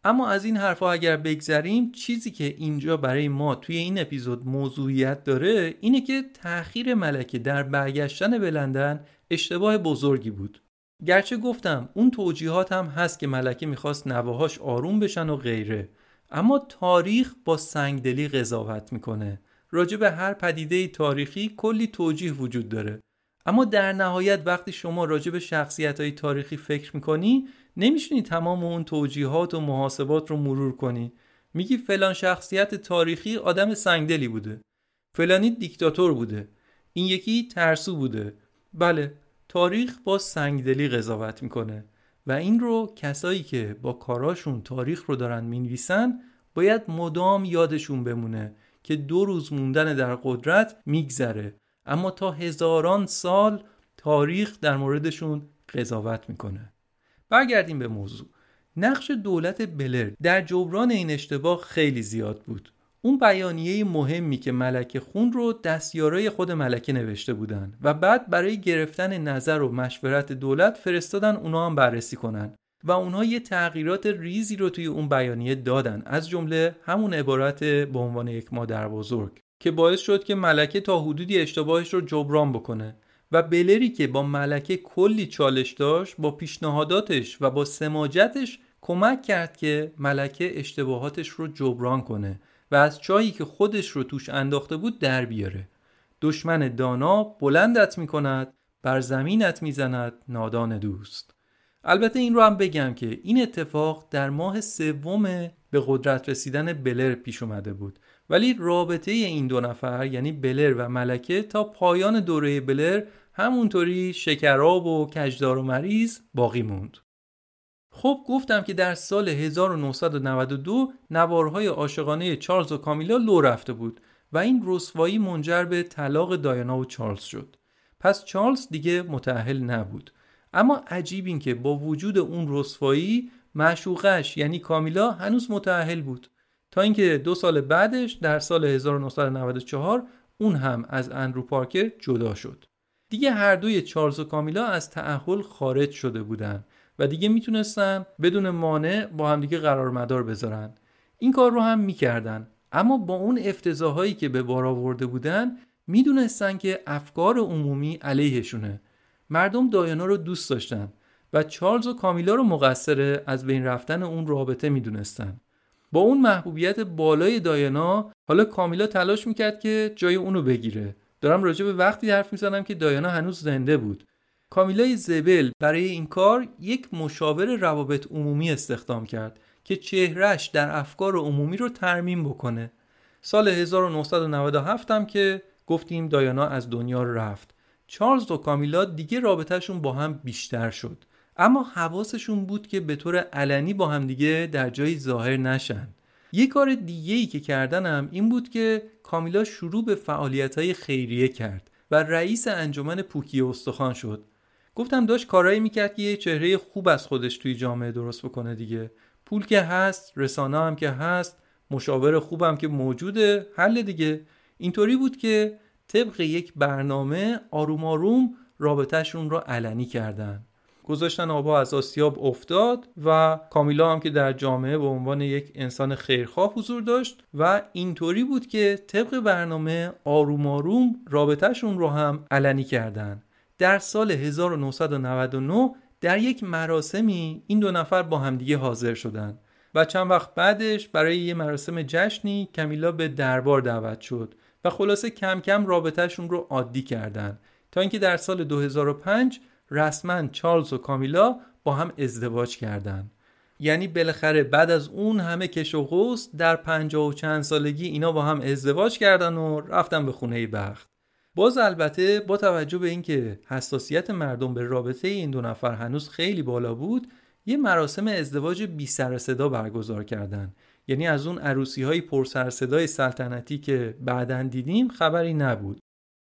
اما از این حرفها اگر بگذریم چیزی که اینجا برای ما توی این اپیزود موضوعیت داره اینه که تأخیر ملکه در برگشتن به لندن اشتباه بزرگی بود. گرچه گفتم اون توجیهات هم هست که ملکه می‌خواست نواهاش آروم بشن و غیره. اما تاریخ با سنگدلی قضاوت می‌کنه. راجع به هر پدیده تاریخی کلی توجیه وجود داره. اما در نهایت وقتی شما راجع به شخصیت های تاریخی فکر می‌کنی نمیشونی تمام اون توجیهات و محاسبات رو مرور کنی. میگی فلان شخصیت تاریخی آدم سنگدلی بوده. فلانی دیکتاتور بوده. این یکی ترسو بوده. بله تاریخ با سنگدلی قضاوت می‌کنه و این رو کسایی که با کاراشون تاریخ رو دارن می‌نویسن باید مدام یادشون بمونه که دو روز موندن در قدرت میگذره. اما تا هزاران سال تاریخ در موردشون قضاوت می‌کنه. برگردیم به موضوع. نقش دولت بلر در جبران این اشتباه خیلی زیاد بود. اون بیانیه مهمی که ملکه خون رو دستیارای خود ملکه نوشته بودن و بعد برای گرفتن نظر و مشورت دولت فرستادن اونا هم بررسی کنن و اونها یه تغییرات ریزی رو توی اون بیانیه دادن. از جمله همون عبارت به عنوان یک مادر بزرگ. که باعث شد که ملکه تا حدودی اشتباهش رو جبران بکنه و بلری که با ملکه کلی چالش داشت با پیشنهاداتش و با سماجتش کمک کرد که ملکه اشتباهاتش رو جبران کنه و از چایی که خودش رو توش انداخته بود در بیاره. دشمن دانا بلندت می‌کند بر زمینت می‌زند نادان دوست. البته این رو هم بگم که این اتفاق در ماه سوم به قدرت رسیدن بلر پیش اومده بود. ولی رابطه این دو نفر یعنی بلر و ملکه تا پایان دوره بلر همونطوری شکراب و کجدار و مریض باقی موند. خب گفتم که در سال 1992 نوارهای عاشقانه چارلز و کامیلا لو رفته بود و این رسوایی منجر به طلاق دایانا و چارلز شد. پس چارلز دیگه متأهل نبود. اما عجیب این که با وجود اون رسوایی معشوقش یعنی کامیلا هنوز متأهل بود. تا اینکه دو سال بعدش در سال 1994 اون هم از اندرو پارکر جدا شد. دیگه هر دوی چارلز و کامیلا از تعهل خارج شده بودن و دیگه می‌تونستن بدون مانع با همدیگه قرار مدار بذارن. این کار رو هم می‌کردن. اما با اون افتضاحایی که به بار آورده بودن می‌دونستن که افکار عمومی علیهشونه. مردم دایانا رو دوست داشتن و چارلز و کامیلا رو مقصر از بین رفتن اون رابطه می‌دونستن. با اون محبوبیت بالای دایانا حالا کامیلا تلاش می‌کرد که جای اونو بگیره. دارم راجع به وقتی حرف می‌زنم که دایانا هنوز زنده بود. کامیلای زبل برای این کار یک مشاور روابط عمومی استخدام کرد که چهرش در افکار عمومی رو ترمیم بکنه. سال 1997 هم که گفتیم دایانا از دنیا رفت. چارلز و کامیلا دیگه رابطهشون با هم بیشتر شد. اما حواسشون بود که به طور علنی با هم دیگه در جایی ظاهر نشن. یه کار دیگه ای که کردنم این بود که کامیلا شروع به فعالیت های خیریه کرد و رئیس انجمن پوکی استخوان شد. گفتم داشت کارایی می‌کرد که یه چهره خوب از خودش توی جامعه درست بکنه دیگه. پول که هست رسانه هم که هست مشاور خوبم که موجوده حل دیگه. اینطوری بود که طبق یک برنامه آروم آروم رابطهشون رو علنی کردن. گذاشتن آبا از آسیاب افتاد و کامیلا هم که در جامعه به عنوان یک انسان خیرخواه حضور داشت و اینطوری بود که طبق برنامه آروم آروم رابطهشون رو هم علنی کردن. در سال 1999 در یک مراسمی این دو نفر با همدیگه حاضر شدند و چند وقت بعدش برای یه مراسم جشنی کمیلا به دربار دعوت شد و خلاصه کم کم رابطهشون رو عادی کردن. تا اینکه در سال 2005 رسما چارلز و کامیلا با هم ازدواج کردند. یعنی بالاخره بعد از اون همه کش و قوس در پنجاه و چند سالگی اینا با هم ازدواج کردن و رفتن به خونه بخت. باز البته با توجه به اینکه حساسیت مردم به رابطه این دو نفر هنوز خیلی بالا بود یه مراسم ازدواج بی سر صدا برگزار کردن. یعنی از اون عروسی های پر سر صدای سلطنتی که بعدا دیدیم خبری نبود.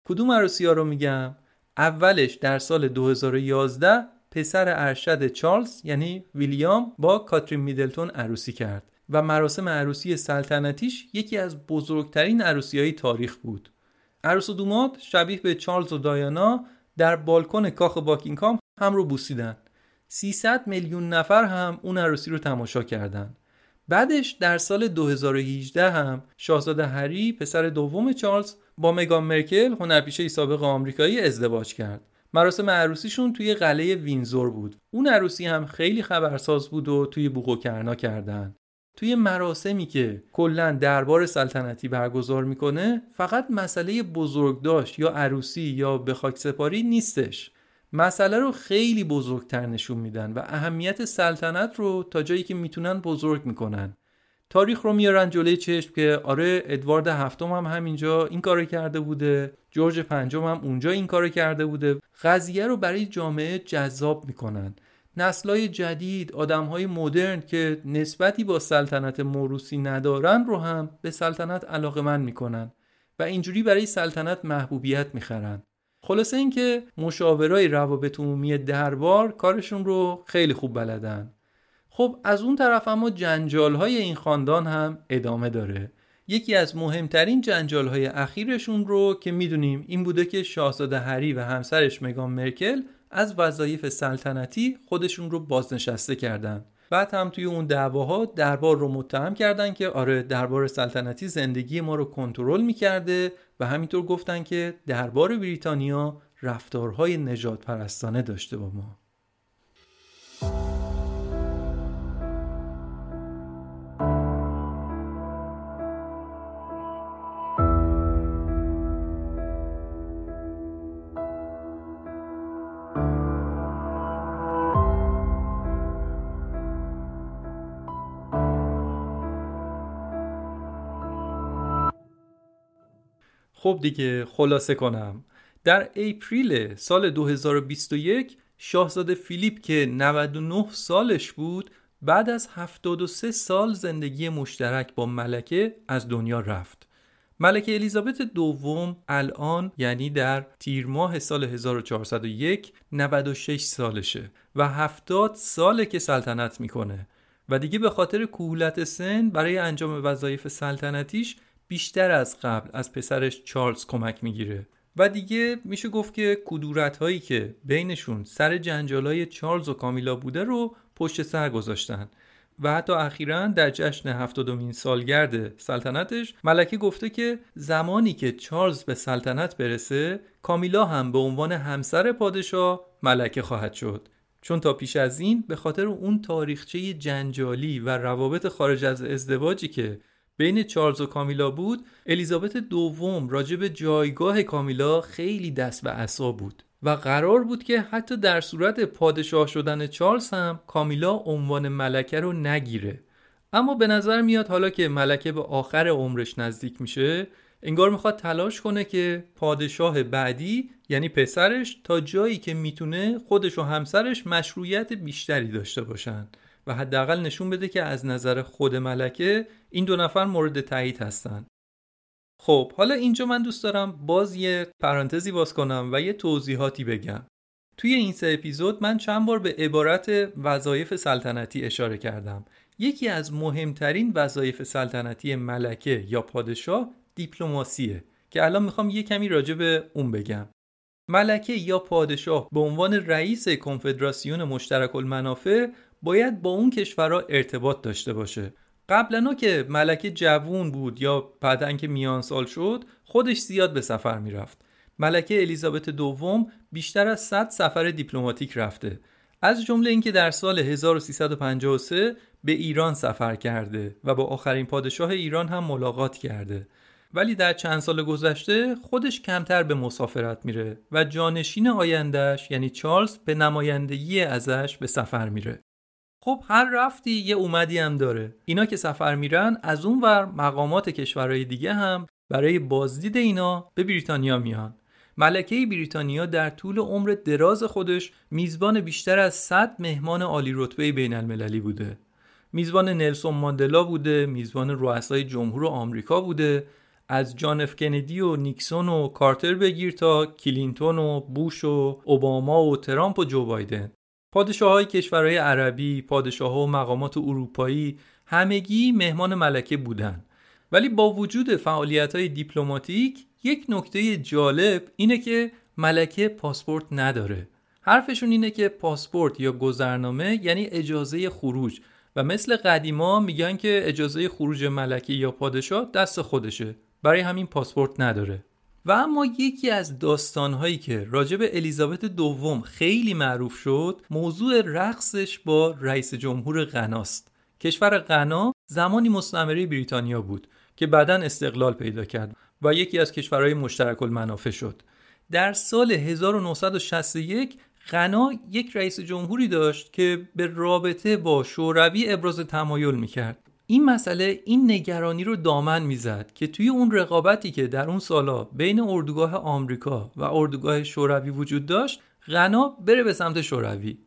کدوم عروسی ها رو میگم؟ اولش در سال 2011 پسر ارشد چارلز یعنی ویلیام با کاترین میدلتون عروسی کرد و مراسم عروسی سلطنتیش یکی از بزرگترین عروسی های تاریخ بود عروس و دومات شبیه به چارلز و دایانا در بالکن کاخ باکینگهام هم رو بوسیدن 300 میلیون نفر هم اون عروسی رو تماشا کردند. بعدش در سال 2018 هم شاهزاده هری پسر دوم چارلز با مگان مرکل هنرپیشه سابق آمریکایی ازدواج کرد. مراسم عروسیشون توی قلعه وینزور بود. اون عروسی هم خیلی خبرساز بود و توی بوق و کرنا کردن. توی مراسمی که کلا دربار سلطنتی برگزار می‌کنه فقط مسئله بزرگداشت یا عروسی یا به خاک سپاری نیستش. مسئله رو خیلی بزرگتر نشون میدن و اهمیت سلطنت رو تا جایی که می‌تونن بزرگ می‌کنن. تاریخ رو میارن جلوی چشم که آره ادوارد هفتم هم همینجا این کارو کرده بوده. جورج پنجم هم اونجا این کارو کرده بوده. قضیه رو برای جامعه جذاب می‌کنن. نسلای جدید آدمهای مدرن که نسبتی با سلطنت موروسی ندارن رو هم به سلطنت علاقه من می‌کنن و اینجوری برای سلطنت محبوبیت می‌خرن. خلاصه اینکه مشاورای روابط عمومی دربار کارشون رو خیلی خوب بلدن. خب از اون طرف اما جنجال های این خاندان هم ادامه داره. یکی از مهمترین جنجال های اخیرشون رو که می‌دونیم این بوده که شاهزاده هری و همسرش مگان مرکل از وظایف سلطنتی خودشون رو بازنشسته کردن. بعد هم توی اون دعواها دربار رو متهم کردن که آره دربار سلطنتی زندگی ما رو کنترل می‌کرده و همینطور گفتن که دربار بریتانیا رفتارهای نجات پرستانه داشته با ما. خب دیگه خلاصه کنم. در اپریل سال 2021 شاهزاده فیلیپ که 99 سالش بود بعد از 73 سال زندگی مشترک با ملکه از دنیا رفت. ملکه الیزابت دوم الان یعنی در تیر ماه سال 1401 96 سالشه و 70 ساله که سلطنت می‌کنه. و دیگه به خاطر کهولت سن برای انجام وظایف سلطنتیش بیشتر از قبل از پسرش چارلز کمک می‌گیره. و دیگه میشه گفت که کدورت هایی که بینشون سر جنجالای چارلز و کامیلا بوده رو پشت سر گذاشتن. و حتی اخیرا در جشن هفتادمین سالگرد سلطنتش ملکه گفته که زمانی که چارلز به سلطنت برسه کامیلا هم به عنوان همسر پادشاه ملکه خواهد شد. چون تا پیش از این به خاطر اون تاریخچه جنجالی و روابط خارج از ازدواجی که بین چارلز و کامیلا بود الیزابت دوم راجع به جایگاه کامیلا خیلی دست به عصا بود و قرار بود که حتی در صورت پادشاه شدن چارلز هم کامیلا عنوان ملکه رو نگیره. اما به نظر میاد حالا که ملکه به آخر عمرش نزدیک میشه انگار می‌خواد تلاش کنه که پادشاه بعدی یعنی پسرش تا جایی که می‌تونه خودش و همسرش مشروعیت بیشتری داشته باشن. و حداقل نشون بده که از نظر خود ملکه این دو نفر مورد تایید هستن. خب حالا اینجا من دوست دارم باز یه پرانتزی باز کنم و یه توضیحاتی بگم. توی این سه اپیزود من چند بار به عبارت وظایف سلطنتی اشاره کردم. یکی از مهمترین وظایف سلطنتی ملکه یا پادشاه دیپلماسیه که الان می‌خوام یه کمی راجع به اون بگم. ملکه یا پادشاه به عنوان رئیس کنفدراسیون مشترک المنافع باید با اون کشورها ارتباط داشته باشه. قبلا که ملکه جوون بود یا بعدا که میان سال شد خودش زیاد به سفر می‌رفت. ملکه الیزابت دوم بیشتر از 100 سفر دیپلماتیک رفته. از جمله اینکه در سال 1353 به ایران سفر کرده و با آخرین پادشاه ایران هم ملاقات کرده. ولی در چند سال گذشته خودش کمتر به مسافرت میره و جانشین آیندهش یعنی چارلز به نمایندگی ازش به سفر میره. خب هر رفتی یه اومدی هم داره. اینا که سفر میرن از اون ور مقامات کشورهای دیگه هم برای بازدید اینا به بریتانیا میان. ملکه بریتانیا در طول عمر دراز خودش میزبان بیشتر از 100 مهمان عالی رتبه بین المللی بوده. میزبان نلسون ماندلا بوده میزبان رؤسای جمهور آمریکا بوده. از جان اف کندی و نیکسون و کارتر بگیر تا کلینتون و بوش و اوباما و ترامپ و جو بایدن. پادشاه های کشورهای عربی، پادشاه و مقامات اروپایی همگی مهمان ملکه بودند. ولی با وجود فعالیت های دیپلماتیک یک نکته جالب اینه که ملکه پاسپورت نداره. حرفشون اینه که پاسپورت یا گذرنامه یعنی اجازه خروج و مثل قدیما میگن که اجازه خروج ملکه یا پادشاه دست خودشه برای همین پاسپورت نداره و اما یکی از داستانهایی که راجب الیزابت دوم خیلی معروف شد موضوع رقصش با رئیس جمهور غناست کشور غنا زمانی مستعمره بریتانیا بود که بعدا استقلال پیدا کرد و یکی از کشورهای مشترک المنافع شد. در سال 1961 غنا یک رئیس جمهوری داشت که به رابطه با شوروی ابراز تمایل می‌کرد. این مسئله این نگرانی رو دامن می‌زد که توی اون رقابتی که در اون سالا بین اردوگاه آمریکا و اردوگاه شوروی وجود داشت غنا بره به سمت شوروی.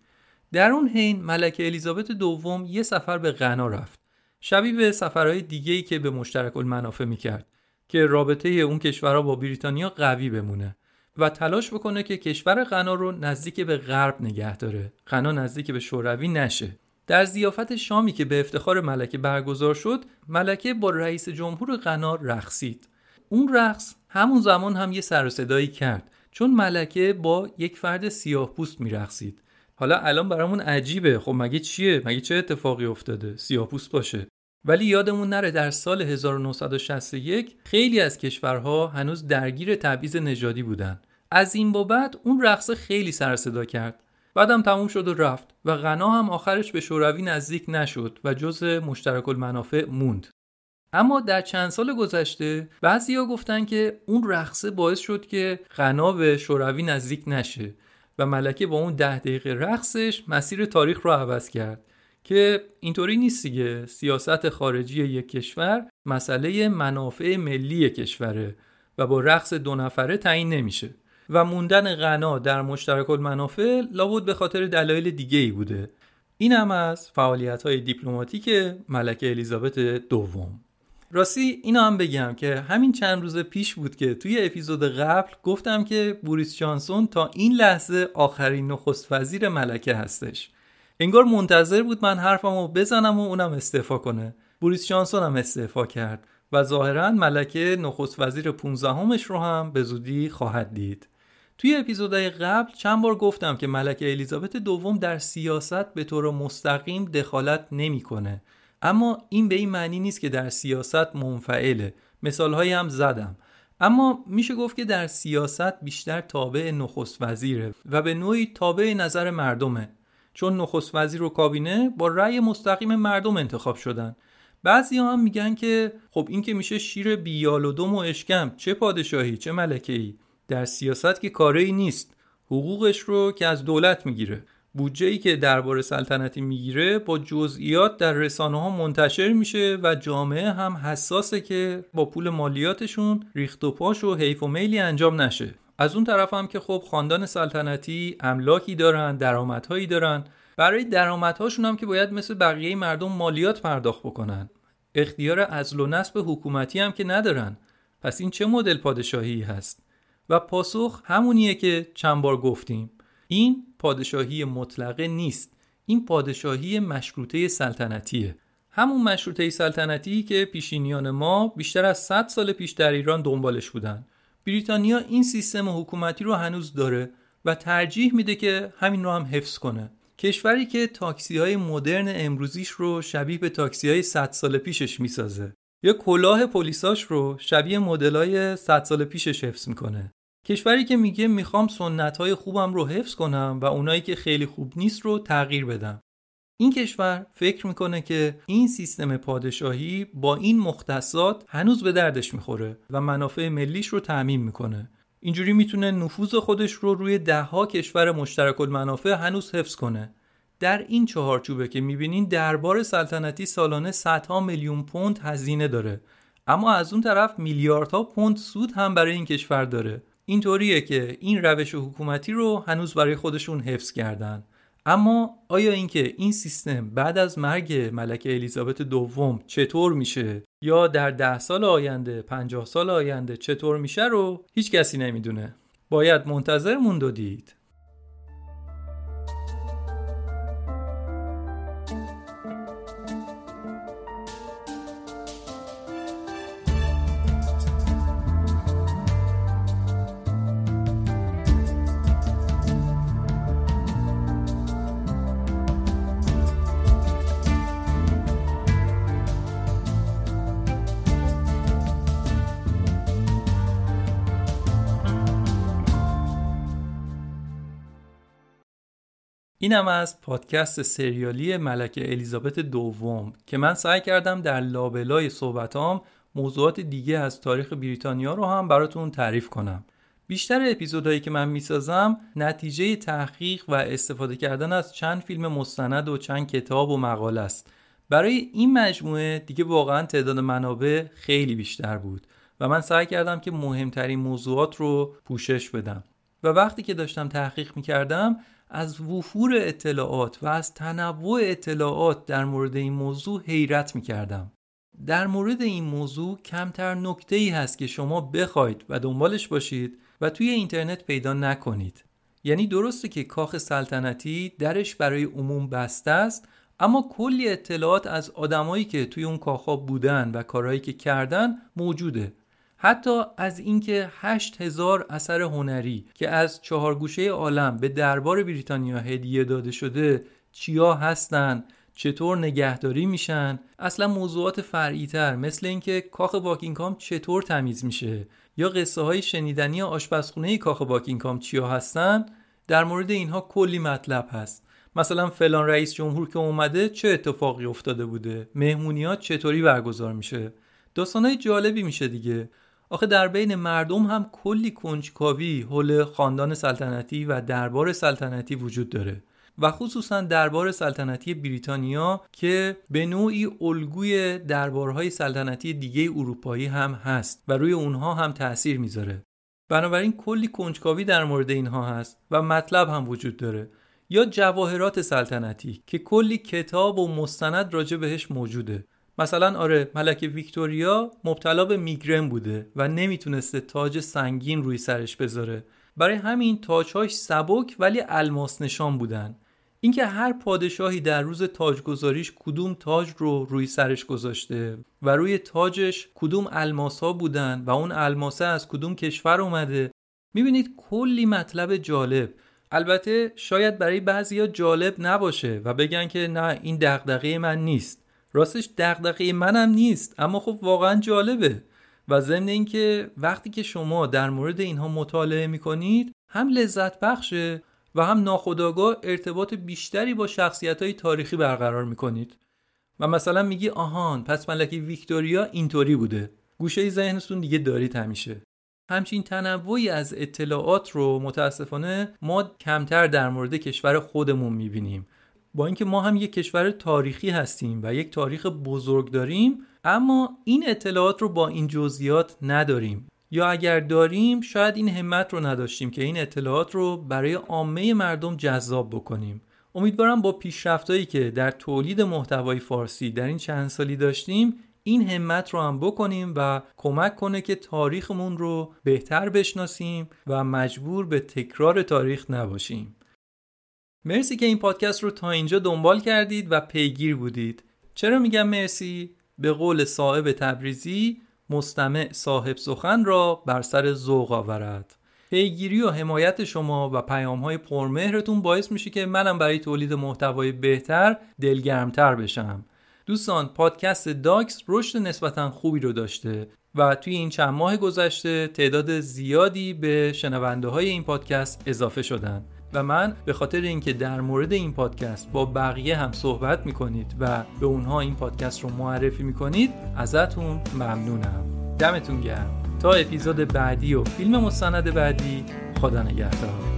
در اون حین ملکه الیزابت دوم یه سفر به غنا رفت. شبیه به سفرهای دیگه‌ای که به مشترک المنافع می‌کرد که رابطه اون کشورها با بریتانیا قوی بمونه و تلاش بکنه که کشور غنا رو نزدیک به غرب نگه داره. غنا نزدیک به شوروی نشه. در زیافت شامی که به افتخار ملکه برگزار شد ملکه با رئیس جمهور غنا رقصید. اون رقص همون زمان هم یه سر صدایی کرد چون ملکه با یک فرد سیاه پوست میرقصید. حالا الان برامون عجیبه. خب مگه چیه؟ مگه چه اتفاقی افتاده؟ سیاه پوست باشه. ولی یادمون نره در سال 1961 خیلی از کشورها هنوز درگیر تبعیض نژادی بودن. از این بابت اون رقص خیلی سر صدا کرد. بعدم تموم شد و رفت و غنا هم آخرش به شوروی نزدیک نشد و جز مشترک المنافع موند. اما در چند سال گذشته بعضیا گفتن که اون رقصه باعث شد که غنا به شوروی نزدیک نشه و ملکه با اون ده دقیقه رقصش مسیر تاریخ رو عوض کرد که اینطوری نیست دیگه. سیاست خارجی یک کشور مسئله منافع ملی کشوره و با رقص دو نفره تعیین نمیشه. و موندن غنا در مشترک المنافع لابد به خاطر دلایل دیگه ای بوده. این هم از فعالیت های دیپلماتیک ملکه الیزابت دوم. راستی اینو هم بگم که همین چند روز پیش بود که توی اپیزود قبل گفتم که بوریس جانسون تا این لحظه آخرین نخست وزیر ملکه هستش. انگار منتظر بود من حرفمو بزنم و اونم استعفا کنه. بوریس جانسون هم استعفا کرد و ظاهرا ملکه نخست وزیر 15 همش رو هم به زودی خواهد دید. توی اپیزودهای قبل چند بار گفتم که ملکه الیزابت دوم در سیاست به طور مستقیم دخالت نمی‌کنه. اما این به این معنی نیست که در سیاست منفعله. مثالهایی هم زدم. اما میشه گفت که در سیاست بیشتر تابع نخست وزیره و به نوعی تابع نظر مردمه. چون نخست وزیر و کابینه با رأی مستقیم مردم انتخاب شدن. بعضی هم میگن که خب این که میشه شیر بیال و و اشکم چه پادشاهی چه ملکه ای در سیاست که کاری نیست حقوقش رو که از دولت می‌گیره. بودجه ای که دربار سلطنتی می‌گیره با جزئیات در رسانه ها منتشر میشه و جامعه هم حساسه که با پول مالیاتشون ریخت و پاش و حیف و میلی انجام نشه. از اون طرف هم که خب خاندان سلطنتی املاکی دارن درآمدهایی دارن. برای درآمدهاشون هم که باید مثل بقیه مردم مالیات پرداخت بکنن. اختیار ازل و نصب حکومتی هم که ندارن. پس این چه مدل پادشاهی هست؟ و پاسخ همونیه که چند بار گفتیم. این پادشاهی مطلقه نیست. این پادشاهی مشروطه سلطنتیه. همون مشروطه سلطنتی که پیشینیان ما بیشتر از 100 سال پیش در ایران دنبالش بودن. بریتانیا این سیستم حکومتی رو هنوز داره و ترجیح میده که همین رو هم حفظ کنه. کشوری که تاکسی های مدرن امروزیش رو شبیه به تاکسی های 100 سال پیشش می‌سازه. یا کلاه پلیساش رو شبیه های 100 سال پیشش حفظ می‌کنه. کشوری که میگه می‌خوام سنت های خوبم رو حفظ کنم و اونایی که خیلی خوب نیست رو تغییر بدم. این کشور فکر می‌کنه که این سیستم پادشاهی با این مختصات هنوز به دردش می‌خوره و منافع ملیش رو تعمین می‌کنه. اینجوری می‌تونه نفوذ خودش رو روی دهها کشور مشترک المنافع هنوز حفظ کنه. در این چهارچوبه که می‌بینین دربار سلطنتی سالانه صدها میلیون پوند هزینه داره. اما از اون طرف میلیاردها پوند سود هم برای این کشور داره. اینطوریه که این روش حکومتی رو هنوز برای خودشون حفظ کردن. اما آیا اینکه این سیستم بعد از مرگ ملکه الیزابت دوم چطور میشه؟ یا در ده سال آینده پنجاه سال آینده چطور میشه رو هیچ کسی نمی‌دونه. باید منتظر موند و دید. اینم از پادکست سریالی ملکه الیزابت دوم که من سعی کردم در لابلای صحبتام موضوعات دیگه از تاریخ بریتانیا رو هم براتون تعریف کنم. بیشتر اپیزودهایی که من می‌سازم نتیجه تحقیق و استفاده کردن از چند فیلم مستند و چند کتاب و مقاله است. برای این مجموعه دیگه واقعا تعداد منابع خیلی بیشتر بود و من سعی کردم که مهمترین موضوعات رو پوشش بدم. و وقتی که داشتم تحقیق می‌کردم از وفور اطلاعات و از تنوع اطلاعات در مورد این موضوع حیرت می کردم. در مورد این موضوع کمتر نکته ای هست که شما بخواید و دنبالش باشید و توی اینترنت پیدا نکنید. یعنی درسته که کاخ سلطنتی درش برای عموم بسته است اما کلی اطلاعات از آدمایی که توی اون کاخا بودن و کارهایی که کردن موجوده حتی از اینکه هشت هزار اثر هنری که از چهار گوشه عالم به دربار بریتانیا هدیه داده شده چیا هستن چطور نگهداری میشن اصلا موضوعات فرعی تر مثل اینکه کاخ باکینگهام چطور تمیز میشه یا قصه های شنیدنی آشپزخونه کاخ باکینگهام چیا هستن در مورد اینها کلی مطلب هست. مثلا فلان رئیس جمهور که اومده چه اتفاقی افتاده بوده؟ مهمونیات چطوری برگزار میشه؟ داستانهای جالبی میشه دیگه. آخه در بین مردم هم کلی کنجکاوی حول خاندان سلطنتی و دربار سلطنتی وجود داره و خصوصا دربار سلطنتی بریتانیا که به نوعی الگوی دربارهای سلطنتی دیگه اروپایی هم هست و روی اونها هم تاثیر می‌ذاره. بنابراین کلی کنجکاوی در مورد اینها هست و مطلب هم وجود داره. یا جواهرات سلطنتی که کلی کتاب و مستند راجع بهش موجوده. مثلا آره ملکه ویکتوریا مبتلا به میگرن بوده و نمی‌تونسته تاج سنگین روی سرش بذاره. برای همین تاجهاش سبک ولی الماس نشان بودن. اینکه هر پادشاهی در روز تاجگذاریش کدوم تاج رو روی سرش گذاشته و روی تاجش کدوم الماس ها بودن و اون الماسه از کدوم کشور اومده. می‌بینید کلی مطلب جالب. البته شاید برای بعضیا جالب نباشه و بگن که نه این دغدغه من نیست. راستش دغدغه منم نیست اما خب واقعا جالبه. و ضمن اینکه وقتی که شما در مورد اینها مطالعه می‌کنید هم لذت بخشه و هم ناخداگاه ارتباط بیشتری با شخصیت های تاریخی برقرار می‌کنید. و مثلا میگی آهان پس ملکه ویکتوریا اینطوری بوده. گوشه ذهنتون دیگه دارید همیشه همچین تنوعی از اطلاعات رو متاسفانه ما کمتر در مورد کشور خودمون می‌بینیم. با اینکه ما هم یک کشور تاریخی هستیم و یک تاریخ بزرگ داریم اما این اطلاعات رو با این جزئیات نداریم. یا اگر داریم شاید این همت رو نداشتیم که این اطلاعات رو برای عامه مردم جذاب بکنیم. امیدوارم با پیشرفتایی که در تولید محتوای فارسی در این چند سالی داشتیم این همت رو هم بکنیم و کمک کنه که تاریخمون رو بهتر بشناسیم و مجبور به تکرار تاریخ نباشیم. مرسی که این پادکست رو تا اینجا دنبال کردید و پیگیر بودید. چرا میگم مرسی؟ به قول صاحب تبریزی مستمع صاحب سخن را بر سر ذوق آورد. پیگیری و حمایت شما و پیام های پرمهرتون باعث میشه که منم برای تولید محتوای بهتر دلگرمتر بشم. دوستان پادکست داکس رشد نسبتا خوبی رو داشته و توی این چند ماه گذشته تعداد زیادی به شنونده های این پادکست اضافه شدن. و من به خاطر اینکه در مورد این پادکست با بقیه هم صحبت می‌کنید و به اونها این پادکست رو معرفی می‌کنید ازتون ممنونم. دمتون گرم. تا اپیزود بعدی و فیلم مستند بعدی خدا نگهدار.